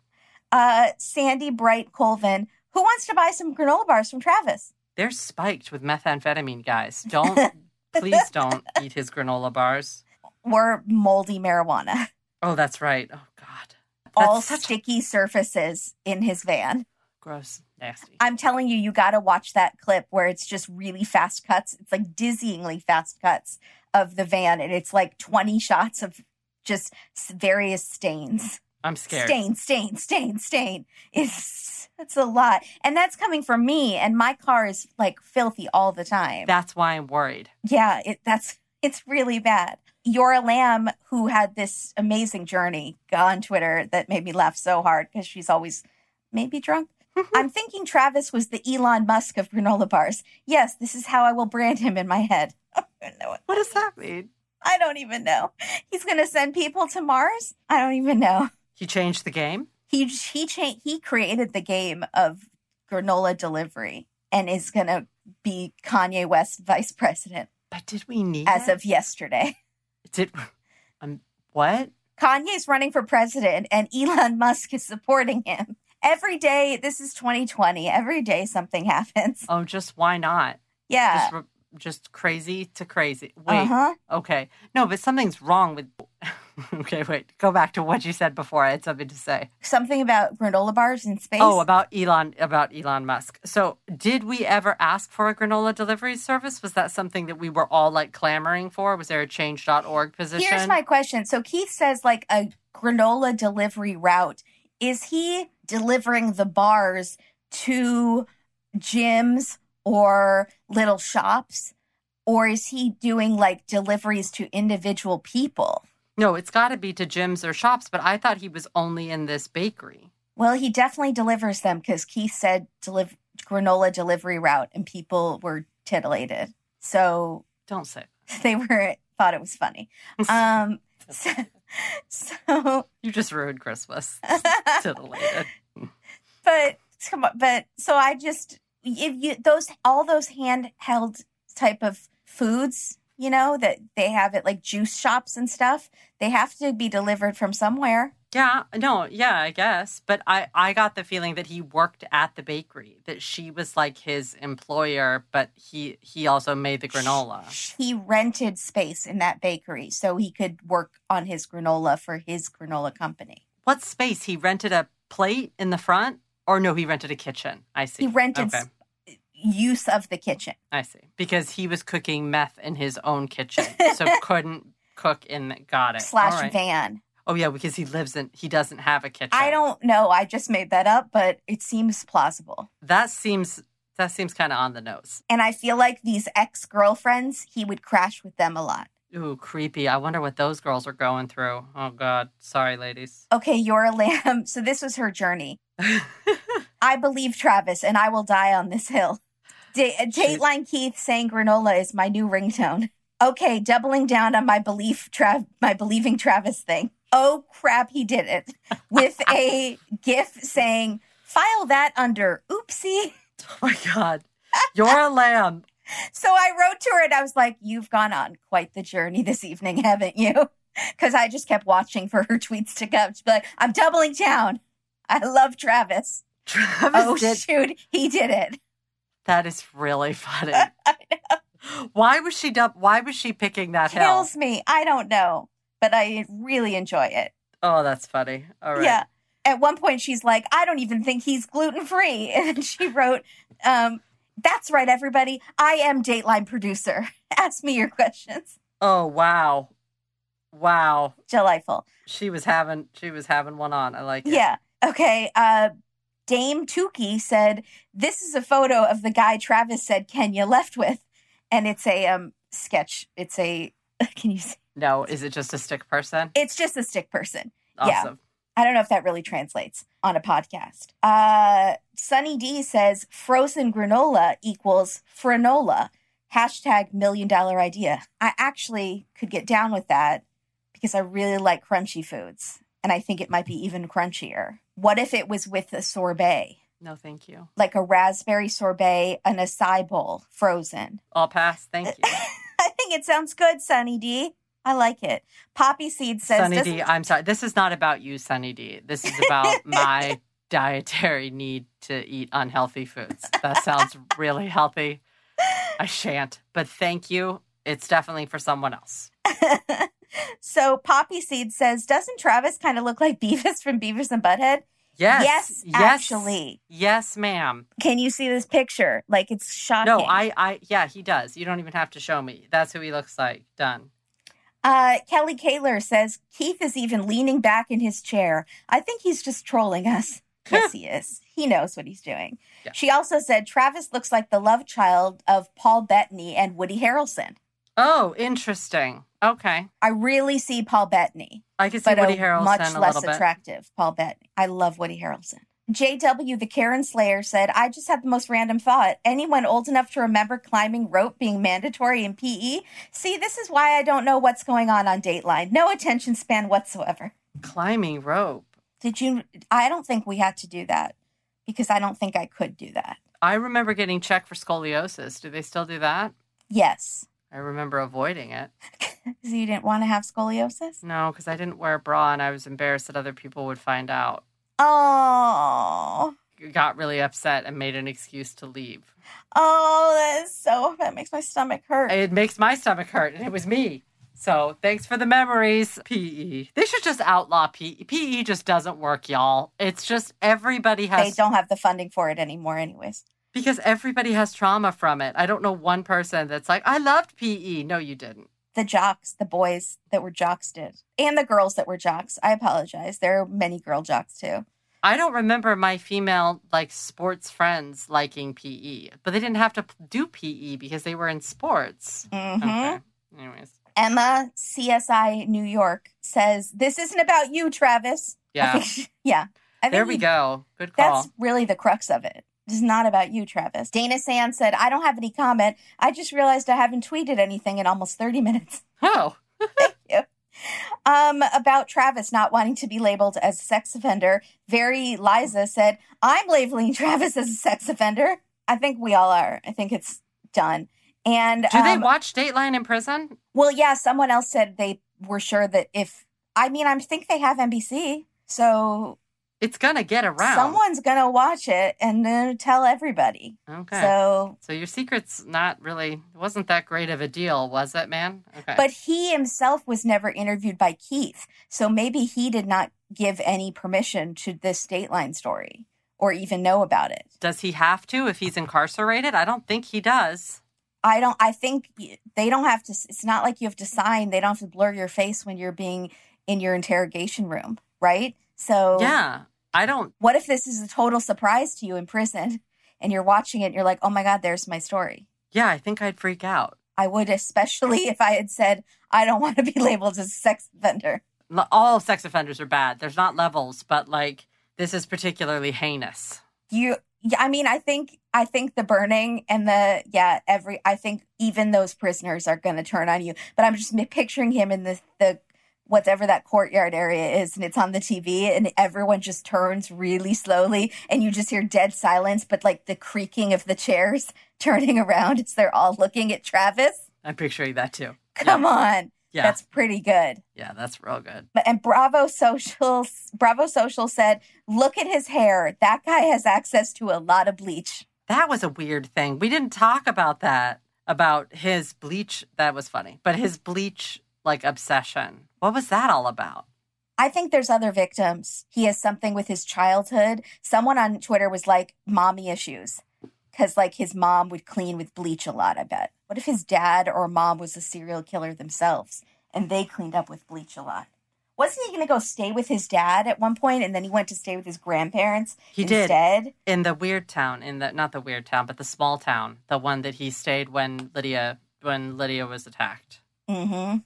Uh, Sandy Bright Colvin. Who wants to buy some granola bars from Travis? They're spiked with methamphetamine, guys. Don't, [LAUGHS] please don't eat his granola bars. Or moldy marijuana. Oh, that's right. Oh, God. All That's such sticky surfaces in his van. gross, nasty. I'm telling you, you got to watch that clip where it's just really fast cuts. It's like dizzyingly fast cuts of the van, and it's like 20 shots of just various stains. I'm scared. Stain, stain, stain, stain. It's it's a lot, and that's coming from me. And my car is like filthy all the time. That's why I'm worried. yeah, it, that's it's really bad. You're a lamb who had this amazing journey on Twitter that made me laugh so hard because she's always maybe drunk. [LAUGHS] I'm thinking Travis was the Elon Musk of granola bars. Yes, this is how I will brand him in my head. [LAUGHS] I don't even know. What, What does that mean? I don't even know. He's going to send people to Mars? I don't even know. He changed the game? He he cha- he created the game of granola delivery and is going to be Kanye West vice president But did we need as it? of yesterday. Did um what? Kanye's running for president and Elon Musk is supporting him. Every day, this is 2020. Every day something happens. Oh, just why not? Yeah. Just re- just crazy to crazy. Wait. Uh huh. Okay. No, but something's wrong with [LAUGHS] okay, wait. Go back to what you said before. I had something to say. Something about granola bars in space. Oh, about Elon about Elon Musk. So, did we ever ask for a granola delivery service? Was that something that we were all like clamoring for? Was there a change.org position? Here's my question. So Keith says like a granola delivery route. Is he delivering the bars to gyms or little shops? Or is he doing like deliveries to individual people? No, it's got to be to gyms or shops, but I thought he was only in this bakery. Well, he definitely delivers them because Keith said deliver granola delivery route and people were titillated. So Don't say. [LAUGHS] they were thought it was funny. [LAUGHS] Um so, [LAUGHS] so You just ruined Christmas. Titillated. but come on, but so I just if you those all those handheld type of foods, you know, that they have at like juice shops and stuff, they have to be delivered from somewhere. Yeah, no, yeah, I guess. But I, I got the feeling that he worked at the bakery, that she was like his employer, but he he also made the granola. He rented space in that bakery so he could work on his granola for his granola company. What space? He rented a plate in the front? Or no, he rented a kitchen. I see. He rented Okay. Use of the kitchen. I see. Because he was cooking meth in his own kitchen, [LAUGHS] so couldn't cook in. The, got it. slash right. van. Oh yeah, because he lives in. He doesn't have a kitchen. I don't know. I just made that up, but it seems plausible. That seems. That seems kind of on the nose. And I feel like these ex girlfriends, he would crash with them a lot. Ooh, creepy. I wonder what those girls are going through. Oh God, sorry, ladies. Okay, you're a lamb. [LAUGHS] So this was her journey. [LAUGHS] I believe Travis, and I will die on this hill. Da- uh, Dateline Keith saying granola is my new ringtone. Okay, doubling down on my belief, Trav, my believing Travis thing. Oh crap, he did it with a [LAUGHS] GIF saying, "File that under oopsie." oh my God, you're a lamb. [LAUGHS] So I wrote to her and I was like, You've gone on quite the journey this evening, haven't you? [LAUGHS] Because I just kept watching for her tweets to come. She'd be like, I'm doubling down. I love Travis. Travis oh, did. shoot. He did it. That is really [LAUGHS] funny. Why was she dub- Why was she picking that hill? Kills me. I don't know, but I really enjoy it. Oh, that's funny. All right. Yeah. At one point, she's like, I don't even think he's gluten free. [LAUGHS] And she wrote, um, That's right, everybody. I am Dateline producer. [LAUGHS] Ask me your questions. Oh wow, wow. Delightful. She was having. She was having one on. I like it. Yeah. Okay. Uh, Dame Tukey said, "This is a photo of the guy Travis said Kenia left with, and it's a um sketch. It's a [LAUGHS] can you see? No, is it just a stick person? It's just a stick person. Yeah. Awesome. I don't know if that really translates on a podcast. Uh, Sunny D says frozen granola equals franola. Hashtag million dollar idea. I actually could get down with that because I really like crunchy foods. And I think it might be even crunchier. What if it was with a sorbet? No, thank you. Like a raspberry sorbet and a acai bowl frozen. I'll pass. Thank [LAUGHS] you. I think it sounds good, Sunny D. I like it. Poppy Seed says Sunny D, I'm sorry. This is not about you, Sunny D. This is about [LAUGHS] my dietary need to eat unhealthy foods. That sounds really healthy. I shan't, but thank you. It's definitely for someone else. [LAUGHS] so Poppy Seed says, doesn't Travis kind of look like Beavis from Beavis and Butthead? Yes. Yes, yes actually. Yes, ma'am. Can you see this picture? Like it's shocking. No, I, I, yeah, he does. You don't even have to show me. That's who he looks like. Done. Uh, Kelly Kaler says Keith is even leaning back in his chair. I think he's just trolling us. [LAUGHS] Yes, he is. He knows what he's doing. Yeah. She also said Travis looks like the love child of Paul Bettany and Woody Harrelson. Oh, interesting. Okay. I really see Paul Bettany. I can see Woody Harrelson much a less little bit. attractive Paul Bettany. I love Woody Harrelson. JW, the Karen Slayer, said, I just had the most random thought. Anyone old enough to remember climbing rope being mandatory in PE? See, this is why I don't know what's going on on Dateline. No attention span whatsoever. Climbing rope. Did you? I don't think we had to do that because I don't think I could do that. I remember getting checked for scoliosis. Do they still do that? Yes. I remember avoiding it. [LAUGHS] Because you didn't want to have scoliosis? No, because I didn't wear a bra and I was embarrassed that other people would find out. Oh. Got really upset and made an excuse to leave. Oh, that is so, that makes my stomach hurt. It makes my stomach hurt, and it was me. So thanks for the memories, PE. They should just outlaw PE. PE just doesn't work, y'all. It's just everybody has They don't have the funding for it anymore, anyways. Because everybody has trauma from it. I don't know one person that's like, I loved PE. No, you didn't. The jocks, the boys that were jocks did, and the girls that were jocks. I apologize. There are many girl jocks too. I don't remember my female like sports friends liking PE, but they didn't have to do PE because they were in sports. Mhm. Okay. Anyways, Emma, CSI New York, says, This isn't about you, Travis. I yeah. think yeah. I think There we go. Good call. That's really the crux of it. It's not about you, Travis. Dana Sand said, I don't have any comment. I just realized I haven't tweeted anything in almost 30 minutes. [LAUGHS] Oh, [LAUGHS] thank Um, about Travis not wanting to be labeled as a sex offender. Very Liza said, I'm labeling [LAUGHS] Travis as a sex offender. I think we all are. I think it's done. And do they um, watch Dateline in prison? well, yeah, someone else said they were sure that if I mean, I think they have NBC, so It's gonna get around. someone's gonna watch it and then tell everybody. Okay. So, So your secret's not really wasn't that great of a deal, was it, man? Okay. but he himself was never interviewed by Keith, so maybe he did not give any permission to this Dateline story or even know about it. does he have to if he's incarcerated? I don't think he does. I don't. I think they don't have to. It's not like you have to sign. They don't have to blur your face when you're being in your interrogation room, right? So Yeah. I don't what if this is a total surprise to you in prison and you're watching it and you're like, oh my God, there's my story? yeah, I think I'd freak out. I would, especially if I had said, I don't want to be labeled as a sex offender. All sex offenders are bad. There's not levels, but like this is particularly heinous. You, yeah, I mean, I think, I think the burning and the, yeah, every, I think even those prisoners are going to turn on you. But I'm just picturing him in the, the, whatever that courtyard area is and it's on the TV and everyone just turns really slowly and you just hear dead silence, but like the creaking of the chairs [LAUGHS] turning around as they're all looking at Travis. I'm picturing that too. Come on. Yeah. That's pretty good. yeah, that's real good. And Bravo Social, Bravo Social said, "Look at his hair. That guy has access to a lot of bleach." That was a weird thing. We didn't talk about that about his bleach. That was funny. But his bleach like obsession. What was that all about? I think there's other victims. He has something with his childhood. Someone on Twitter was like, "Mommy issues," because like his mom would clean with bleach a lot. I bet. What if his dad or mom was a serial killer themselves and they cleaned up with bleach a lot? Wasn't he going to go stay with his dad at one point, and then he went to stay with his grandparents He did. In the weird town, in the not the weird town, but the small town, the one that he stayed when Lydia when Lydia was attacked. Mm-hmm. Hmm,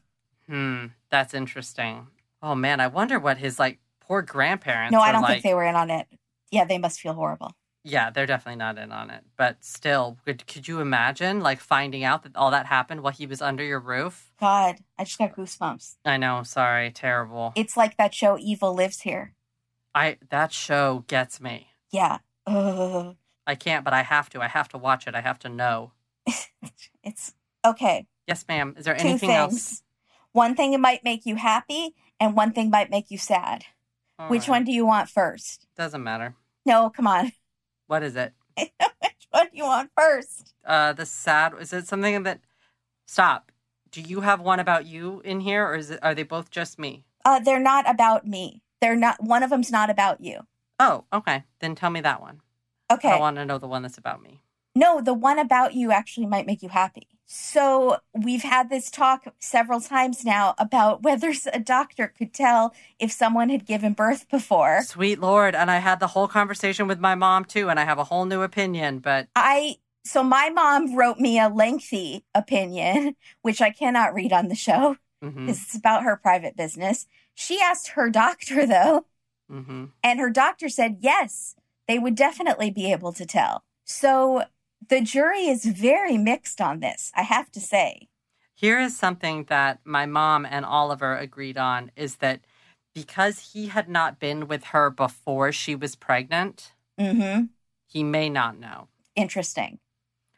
Hmm, that's interesting. Oh man, I wonder what his like poor grandparents. No, I don't like. think they were in on it. Yeah, they must feel horrible. Yeah, they're definitely not in on it. But still, could, could you imagine like finding out that all that happened while he was under your roof? God, I just got goosebumps. I know, sorry, terrible. It's like that show Evil Lives Here. I that show gets me. Yeah. Ugh. I can't, but I have to. I have to watch it. I have to know. [LAUGHS] It's okay. Yes, ma'am. Is there Two anything things. else? One thing might make you happy, and one thing might make you sad. All Which right. one do you want first? Doesn't matter. No, come on. [LAUGHS] What is it? Which one do you want first? Uh, the sad. Is it something that? Stop. Do you have one about you in here, or is it? Are they both just me? Uh, they're not about me. They're not. One of them's not about you. Oh, okay. Then tell me that one. Okay. I want to know the one that's about me. No, the one about you actually might make you happy. So, we've had this talk several times now about [LAUGHS] whether a doctor could tell if someone had given birth before. Sweet Lord. And I had the whole conversation with my mom too, and I have a whole new opinion, but I so my mom wrote me a lengthy opinion, [LAUGHS] which I cannot read on the show hmm because it's about her private business. She asked her doctor [LAUGHS] though, hmm and her doctor said yes, they would definitely be able to tell. So the jury is very mixed on this, I have to say. Here is something that my mom and Oliver agreed on is that because he had not been with her before she was pregnant, Mm-hmm. he may not know, Interesting.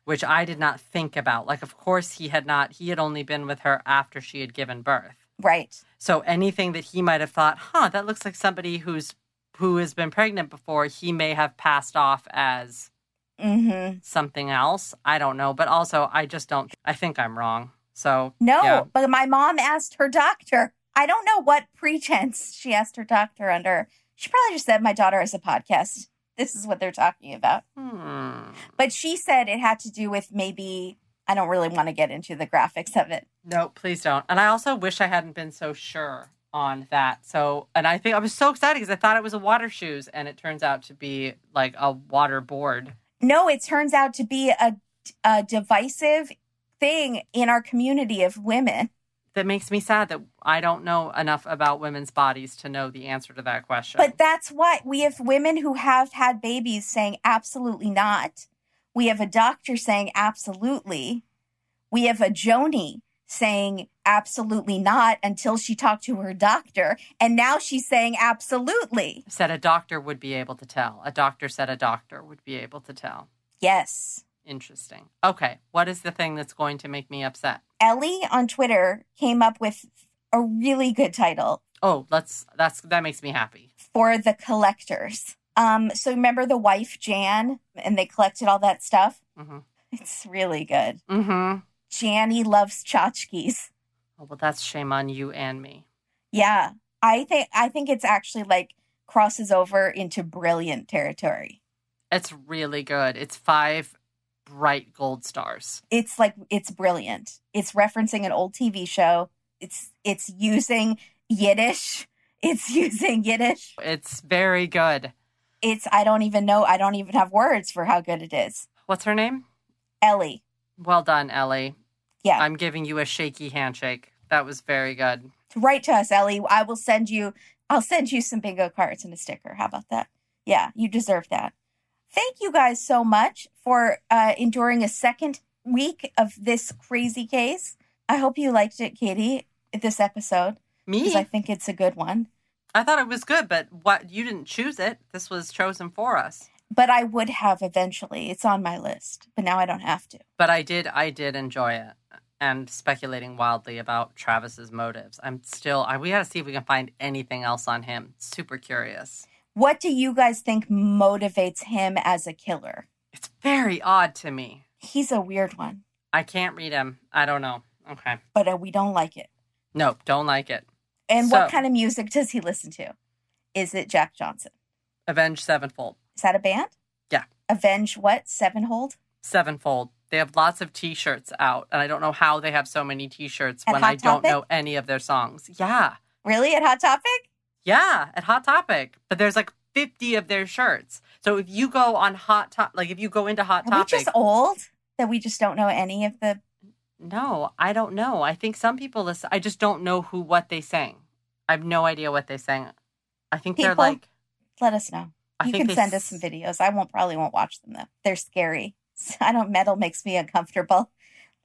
which I did not think about. Like, of course, he had not, he had only been with her after she had given birth. Right. So anything that he might have thought, huh, that looks like somebody who's who has been pregnant before, he may have passed off as Mm-hmm. something else. I don't know. But also, I just don't, I think I'm wrong. So No, yeah. but my mom asked her doctor. I don't know what pretense she asked her doctor under. She probably just said, My daughter has a podcast. This is what they're talking about. Hmm. But she said it had to do with maybe, I don't really want to get into the graphics of it. No, please don't. And I also wish I hadn't been so sure on that. So, and I think I was so excited because I thought it was a water shoes, and it turns out to be like a water board. No, it turns out to be a, a divisive thing in our community of women. That makes me sad that I don't know enough about women's bodies to know the answer to that question. But that's what we have women who have had babies saying absolutely not. We have a doctor saying absolutely. We have a Joni saying absolutely not until she talked to her doctor. And now she's saying absolutely. said a doctor would be able to tell. A doctor said a doctor would be able to tell. Yes. Interesting. Okay, what is the thing that's going to make me upset? Ellie on Twitter came up with a really good title Oh, let's that's that makes me happy. for the collectors. Um, so remember the wife Jan and they collected all that stuff? hmm It's really good. hmm Janny loves tchotchkes. Oh, well, that's shame on you and me. Yeah. I think I think it's actually like crosses over into brilliant territory. It's really good. It's five bright gold stars. It's like it's brilliant. It's referencing an old TV show. It's it's using Yiddish. [LAUGHS] It's using Yiddish. It's very good. It's I don't even know. I don't even have words for how good it is. What's her name? Ellie. Well done, Ellie. Yeah. I'm giving you a shaky handshake. That was very good. Write to us, Ellie. I will send you I'll send you some bingo cards and a sticker. How about that? Yeah, you deserve that. Thank you guys so much for uh, enduring a second week of this crazy case. I hope you liked it, Katie, this episode, Me? I think it's a good one. I thought it was good, but what you didn't choose it. This was chosen for us. But I would have eventually. It's on my list, but now I don't have to. But I did I did enjoy it. And speculating wildly about Travis's motives. I'm still I, we gotta see if we can find anything else on him. Super curious. What do you guys think motivates him as a killer? It's very odd to me. He's a weird one, I can't read him. I don't know. Okay. but uh, we don't like it. Nope, don't like it. And So- what kind of music does he listen to? Is it Jack Johnson? Avenged Sevenfold. Is that a band? Yeah. Avenge what? Sevenfold? Sevenfold. They have lots of t-shirts out, and I don't know how they have so many t-shirts At when Hot I don't know any of their songs. Yeah. Really? At Hot Topic? Yeah, at Hot Topic. But there's like 50 of their shirts. So if you go on Hot Top like if you go into Hot Are Topic, we just old that we just don't know any of the? No, I don't know. I think some people listen. I just don't know who what they sang. I have no idea what they sang. I think they're like. Let us know. I you can send us some videos. I won't probably won't watch them though. They're scary. [LAUGHS] I don't. Metal makes me uncomfortable.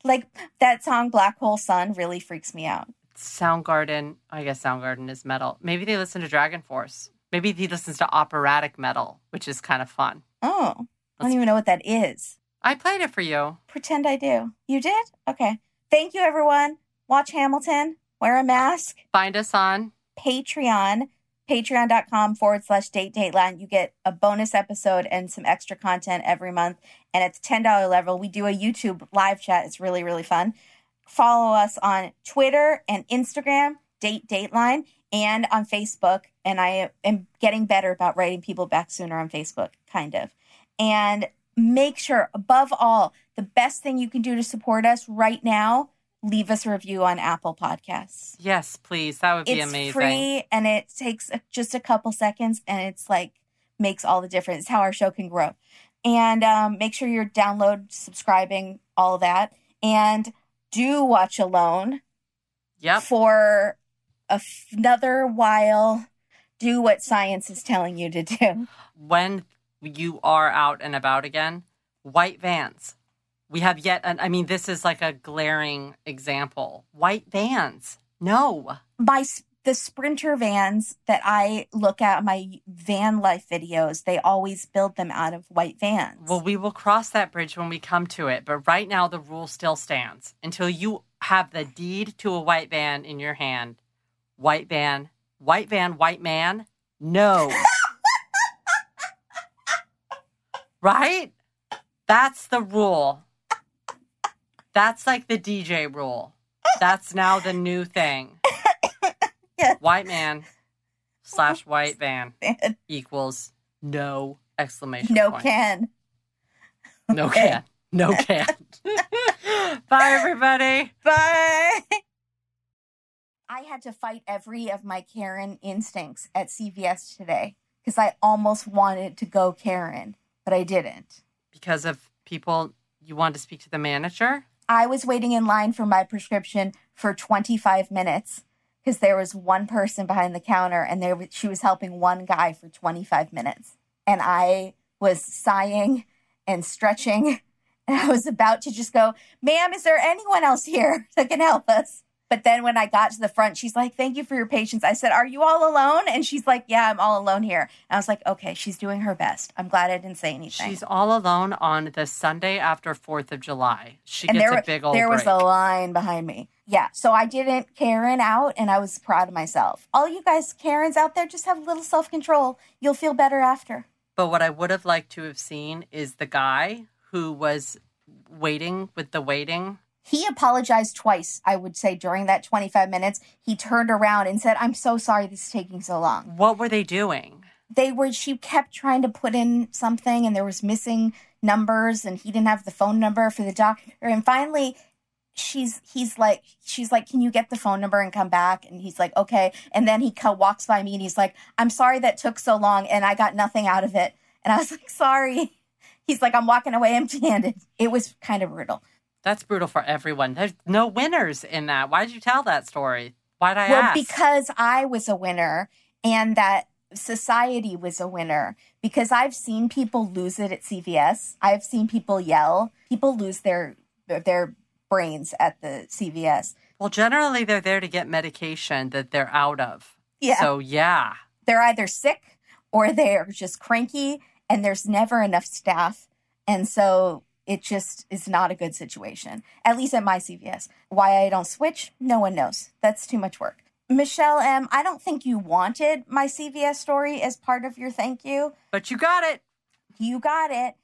Like that song "Black Hole Sun" really freaks me out. Soundgarden. I guess Soundgarden is metal. Maybe they listen to Dragon Force. Maybe he listens to operatic metal, which is kind of fun. Oh, I don't even know what that is. I played it for you. Pretend I do. You did? Okay. Thank you, everyone. Watch Hamilton. Wear a mask. Find us on. Patreon, patreon.com forward slash date dateline. You get a bonus episode and some extra content every month. And it's $10 level. We do a YouTube live chat. It's really, really fun. Follow us on Twitter and Instagram, date dateline, and on Facebook. And I am getting better about writing people back sooner on Facebook, kind of. And make sure, above all, the best thing you can do to support us right now, leave us a review on Apple Podcasts Yes, please. That would be it's amazing. It's free and it takes just a couple seconds and it's like makes all the difference it's how our show can grow and um, make sure you're download subscribing all of that and do watch alone Yep. for f- another while do what science is telling you to do When you are out and about again, white vans. We have yet, an, I mean, this is like a glaring example. White vans. No. By the sprinter vans that i look at my van life videos they always build them out of white vans Well, we will cross that bridge when we come to it. But right now, the rule still stands until you have the deed to a white van in your hand. White van, white van, white man. No. [LAUGHS] right? That's the rule. That's like the DJ rule. That's now the new thing. [LAUGHS] Yes. White man slash white van equals no exclamation no point. can. No Okay. can. No [LAUGHS] can. Bye, everybody. Bye. I had to fight every of my Karen instincts at CVS today because I almost wanted to go Karen, but I didn't. Because of people, you want to speak to the manager? I was waiting in line for my prescription for 25 minutes because there was one person behind the counter and there she was helping one guy for 25 minutes. And I was sighing and stretching [LAUGHS] and I was about to just go, "Ma'am, is there anyone else here that can help us?" But then when I got to the front, she's like, "Thank you for your patience." I said, "Are you all alone?" And she's like, "Yeah, I'm all alone here." And I was like, "Okay, she's doing her best. I'm glad I didn't say anything." She's all alone on the Sunday after 4th of July. She and gets there, a big old there was a line behind me. Yeah, so I didn't Karen out, and I was proud of myself. All you guys, Karens out there, just have a little self control. You'll feel better after. But what I would have liked to have seen is the guy who was waiting with the waiting. He apologized twice. I would say during that twenty five minutes, he turned around and said, "I'm so sorry this is taking so long." What were they doing? They were. She kept trying to put in something, and there was missing numbers, and he didn't have the phone number for the doctor. And finally, she's he's like she's like can you get the phone number and come back and he's like okay and then he co- walks by me and he's like i'm sorry that took so long and i got nothing out of it and i was like sorry [LAUGHS] he's like i'm walking away empty handed it was kind of brutal That's brutal for everyone. There's no winners in that. Why did you tell that story? Why'd I well ask? because i was a winner and that society was a winner because i've seen people lose it at cvs i've seen people yell people lose their their brains at the cvs well, generally they're there to get medication that they're out of. yeah So yeah, they're either sick or they're just cranky and there's never enough staff and so it just is not a good situation at least at my cvs why i don't switch no one knows. That's too much work. Michelle m i don't think you wanted my cvs story as part of your thank you. But you got it. you got it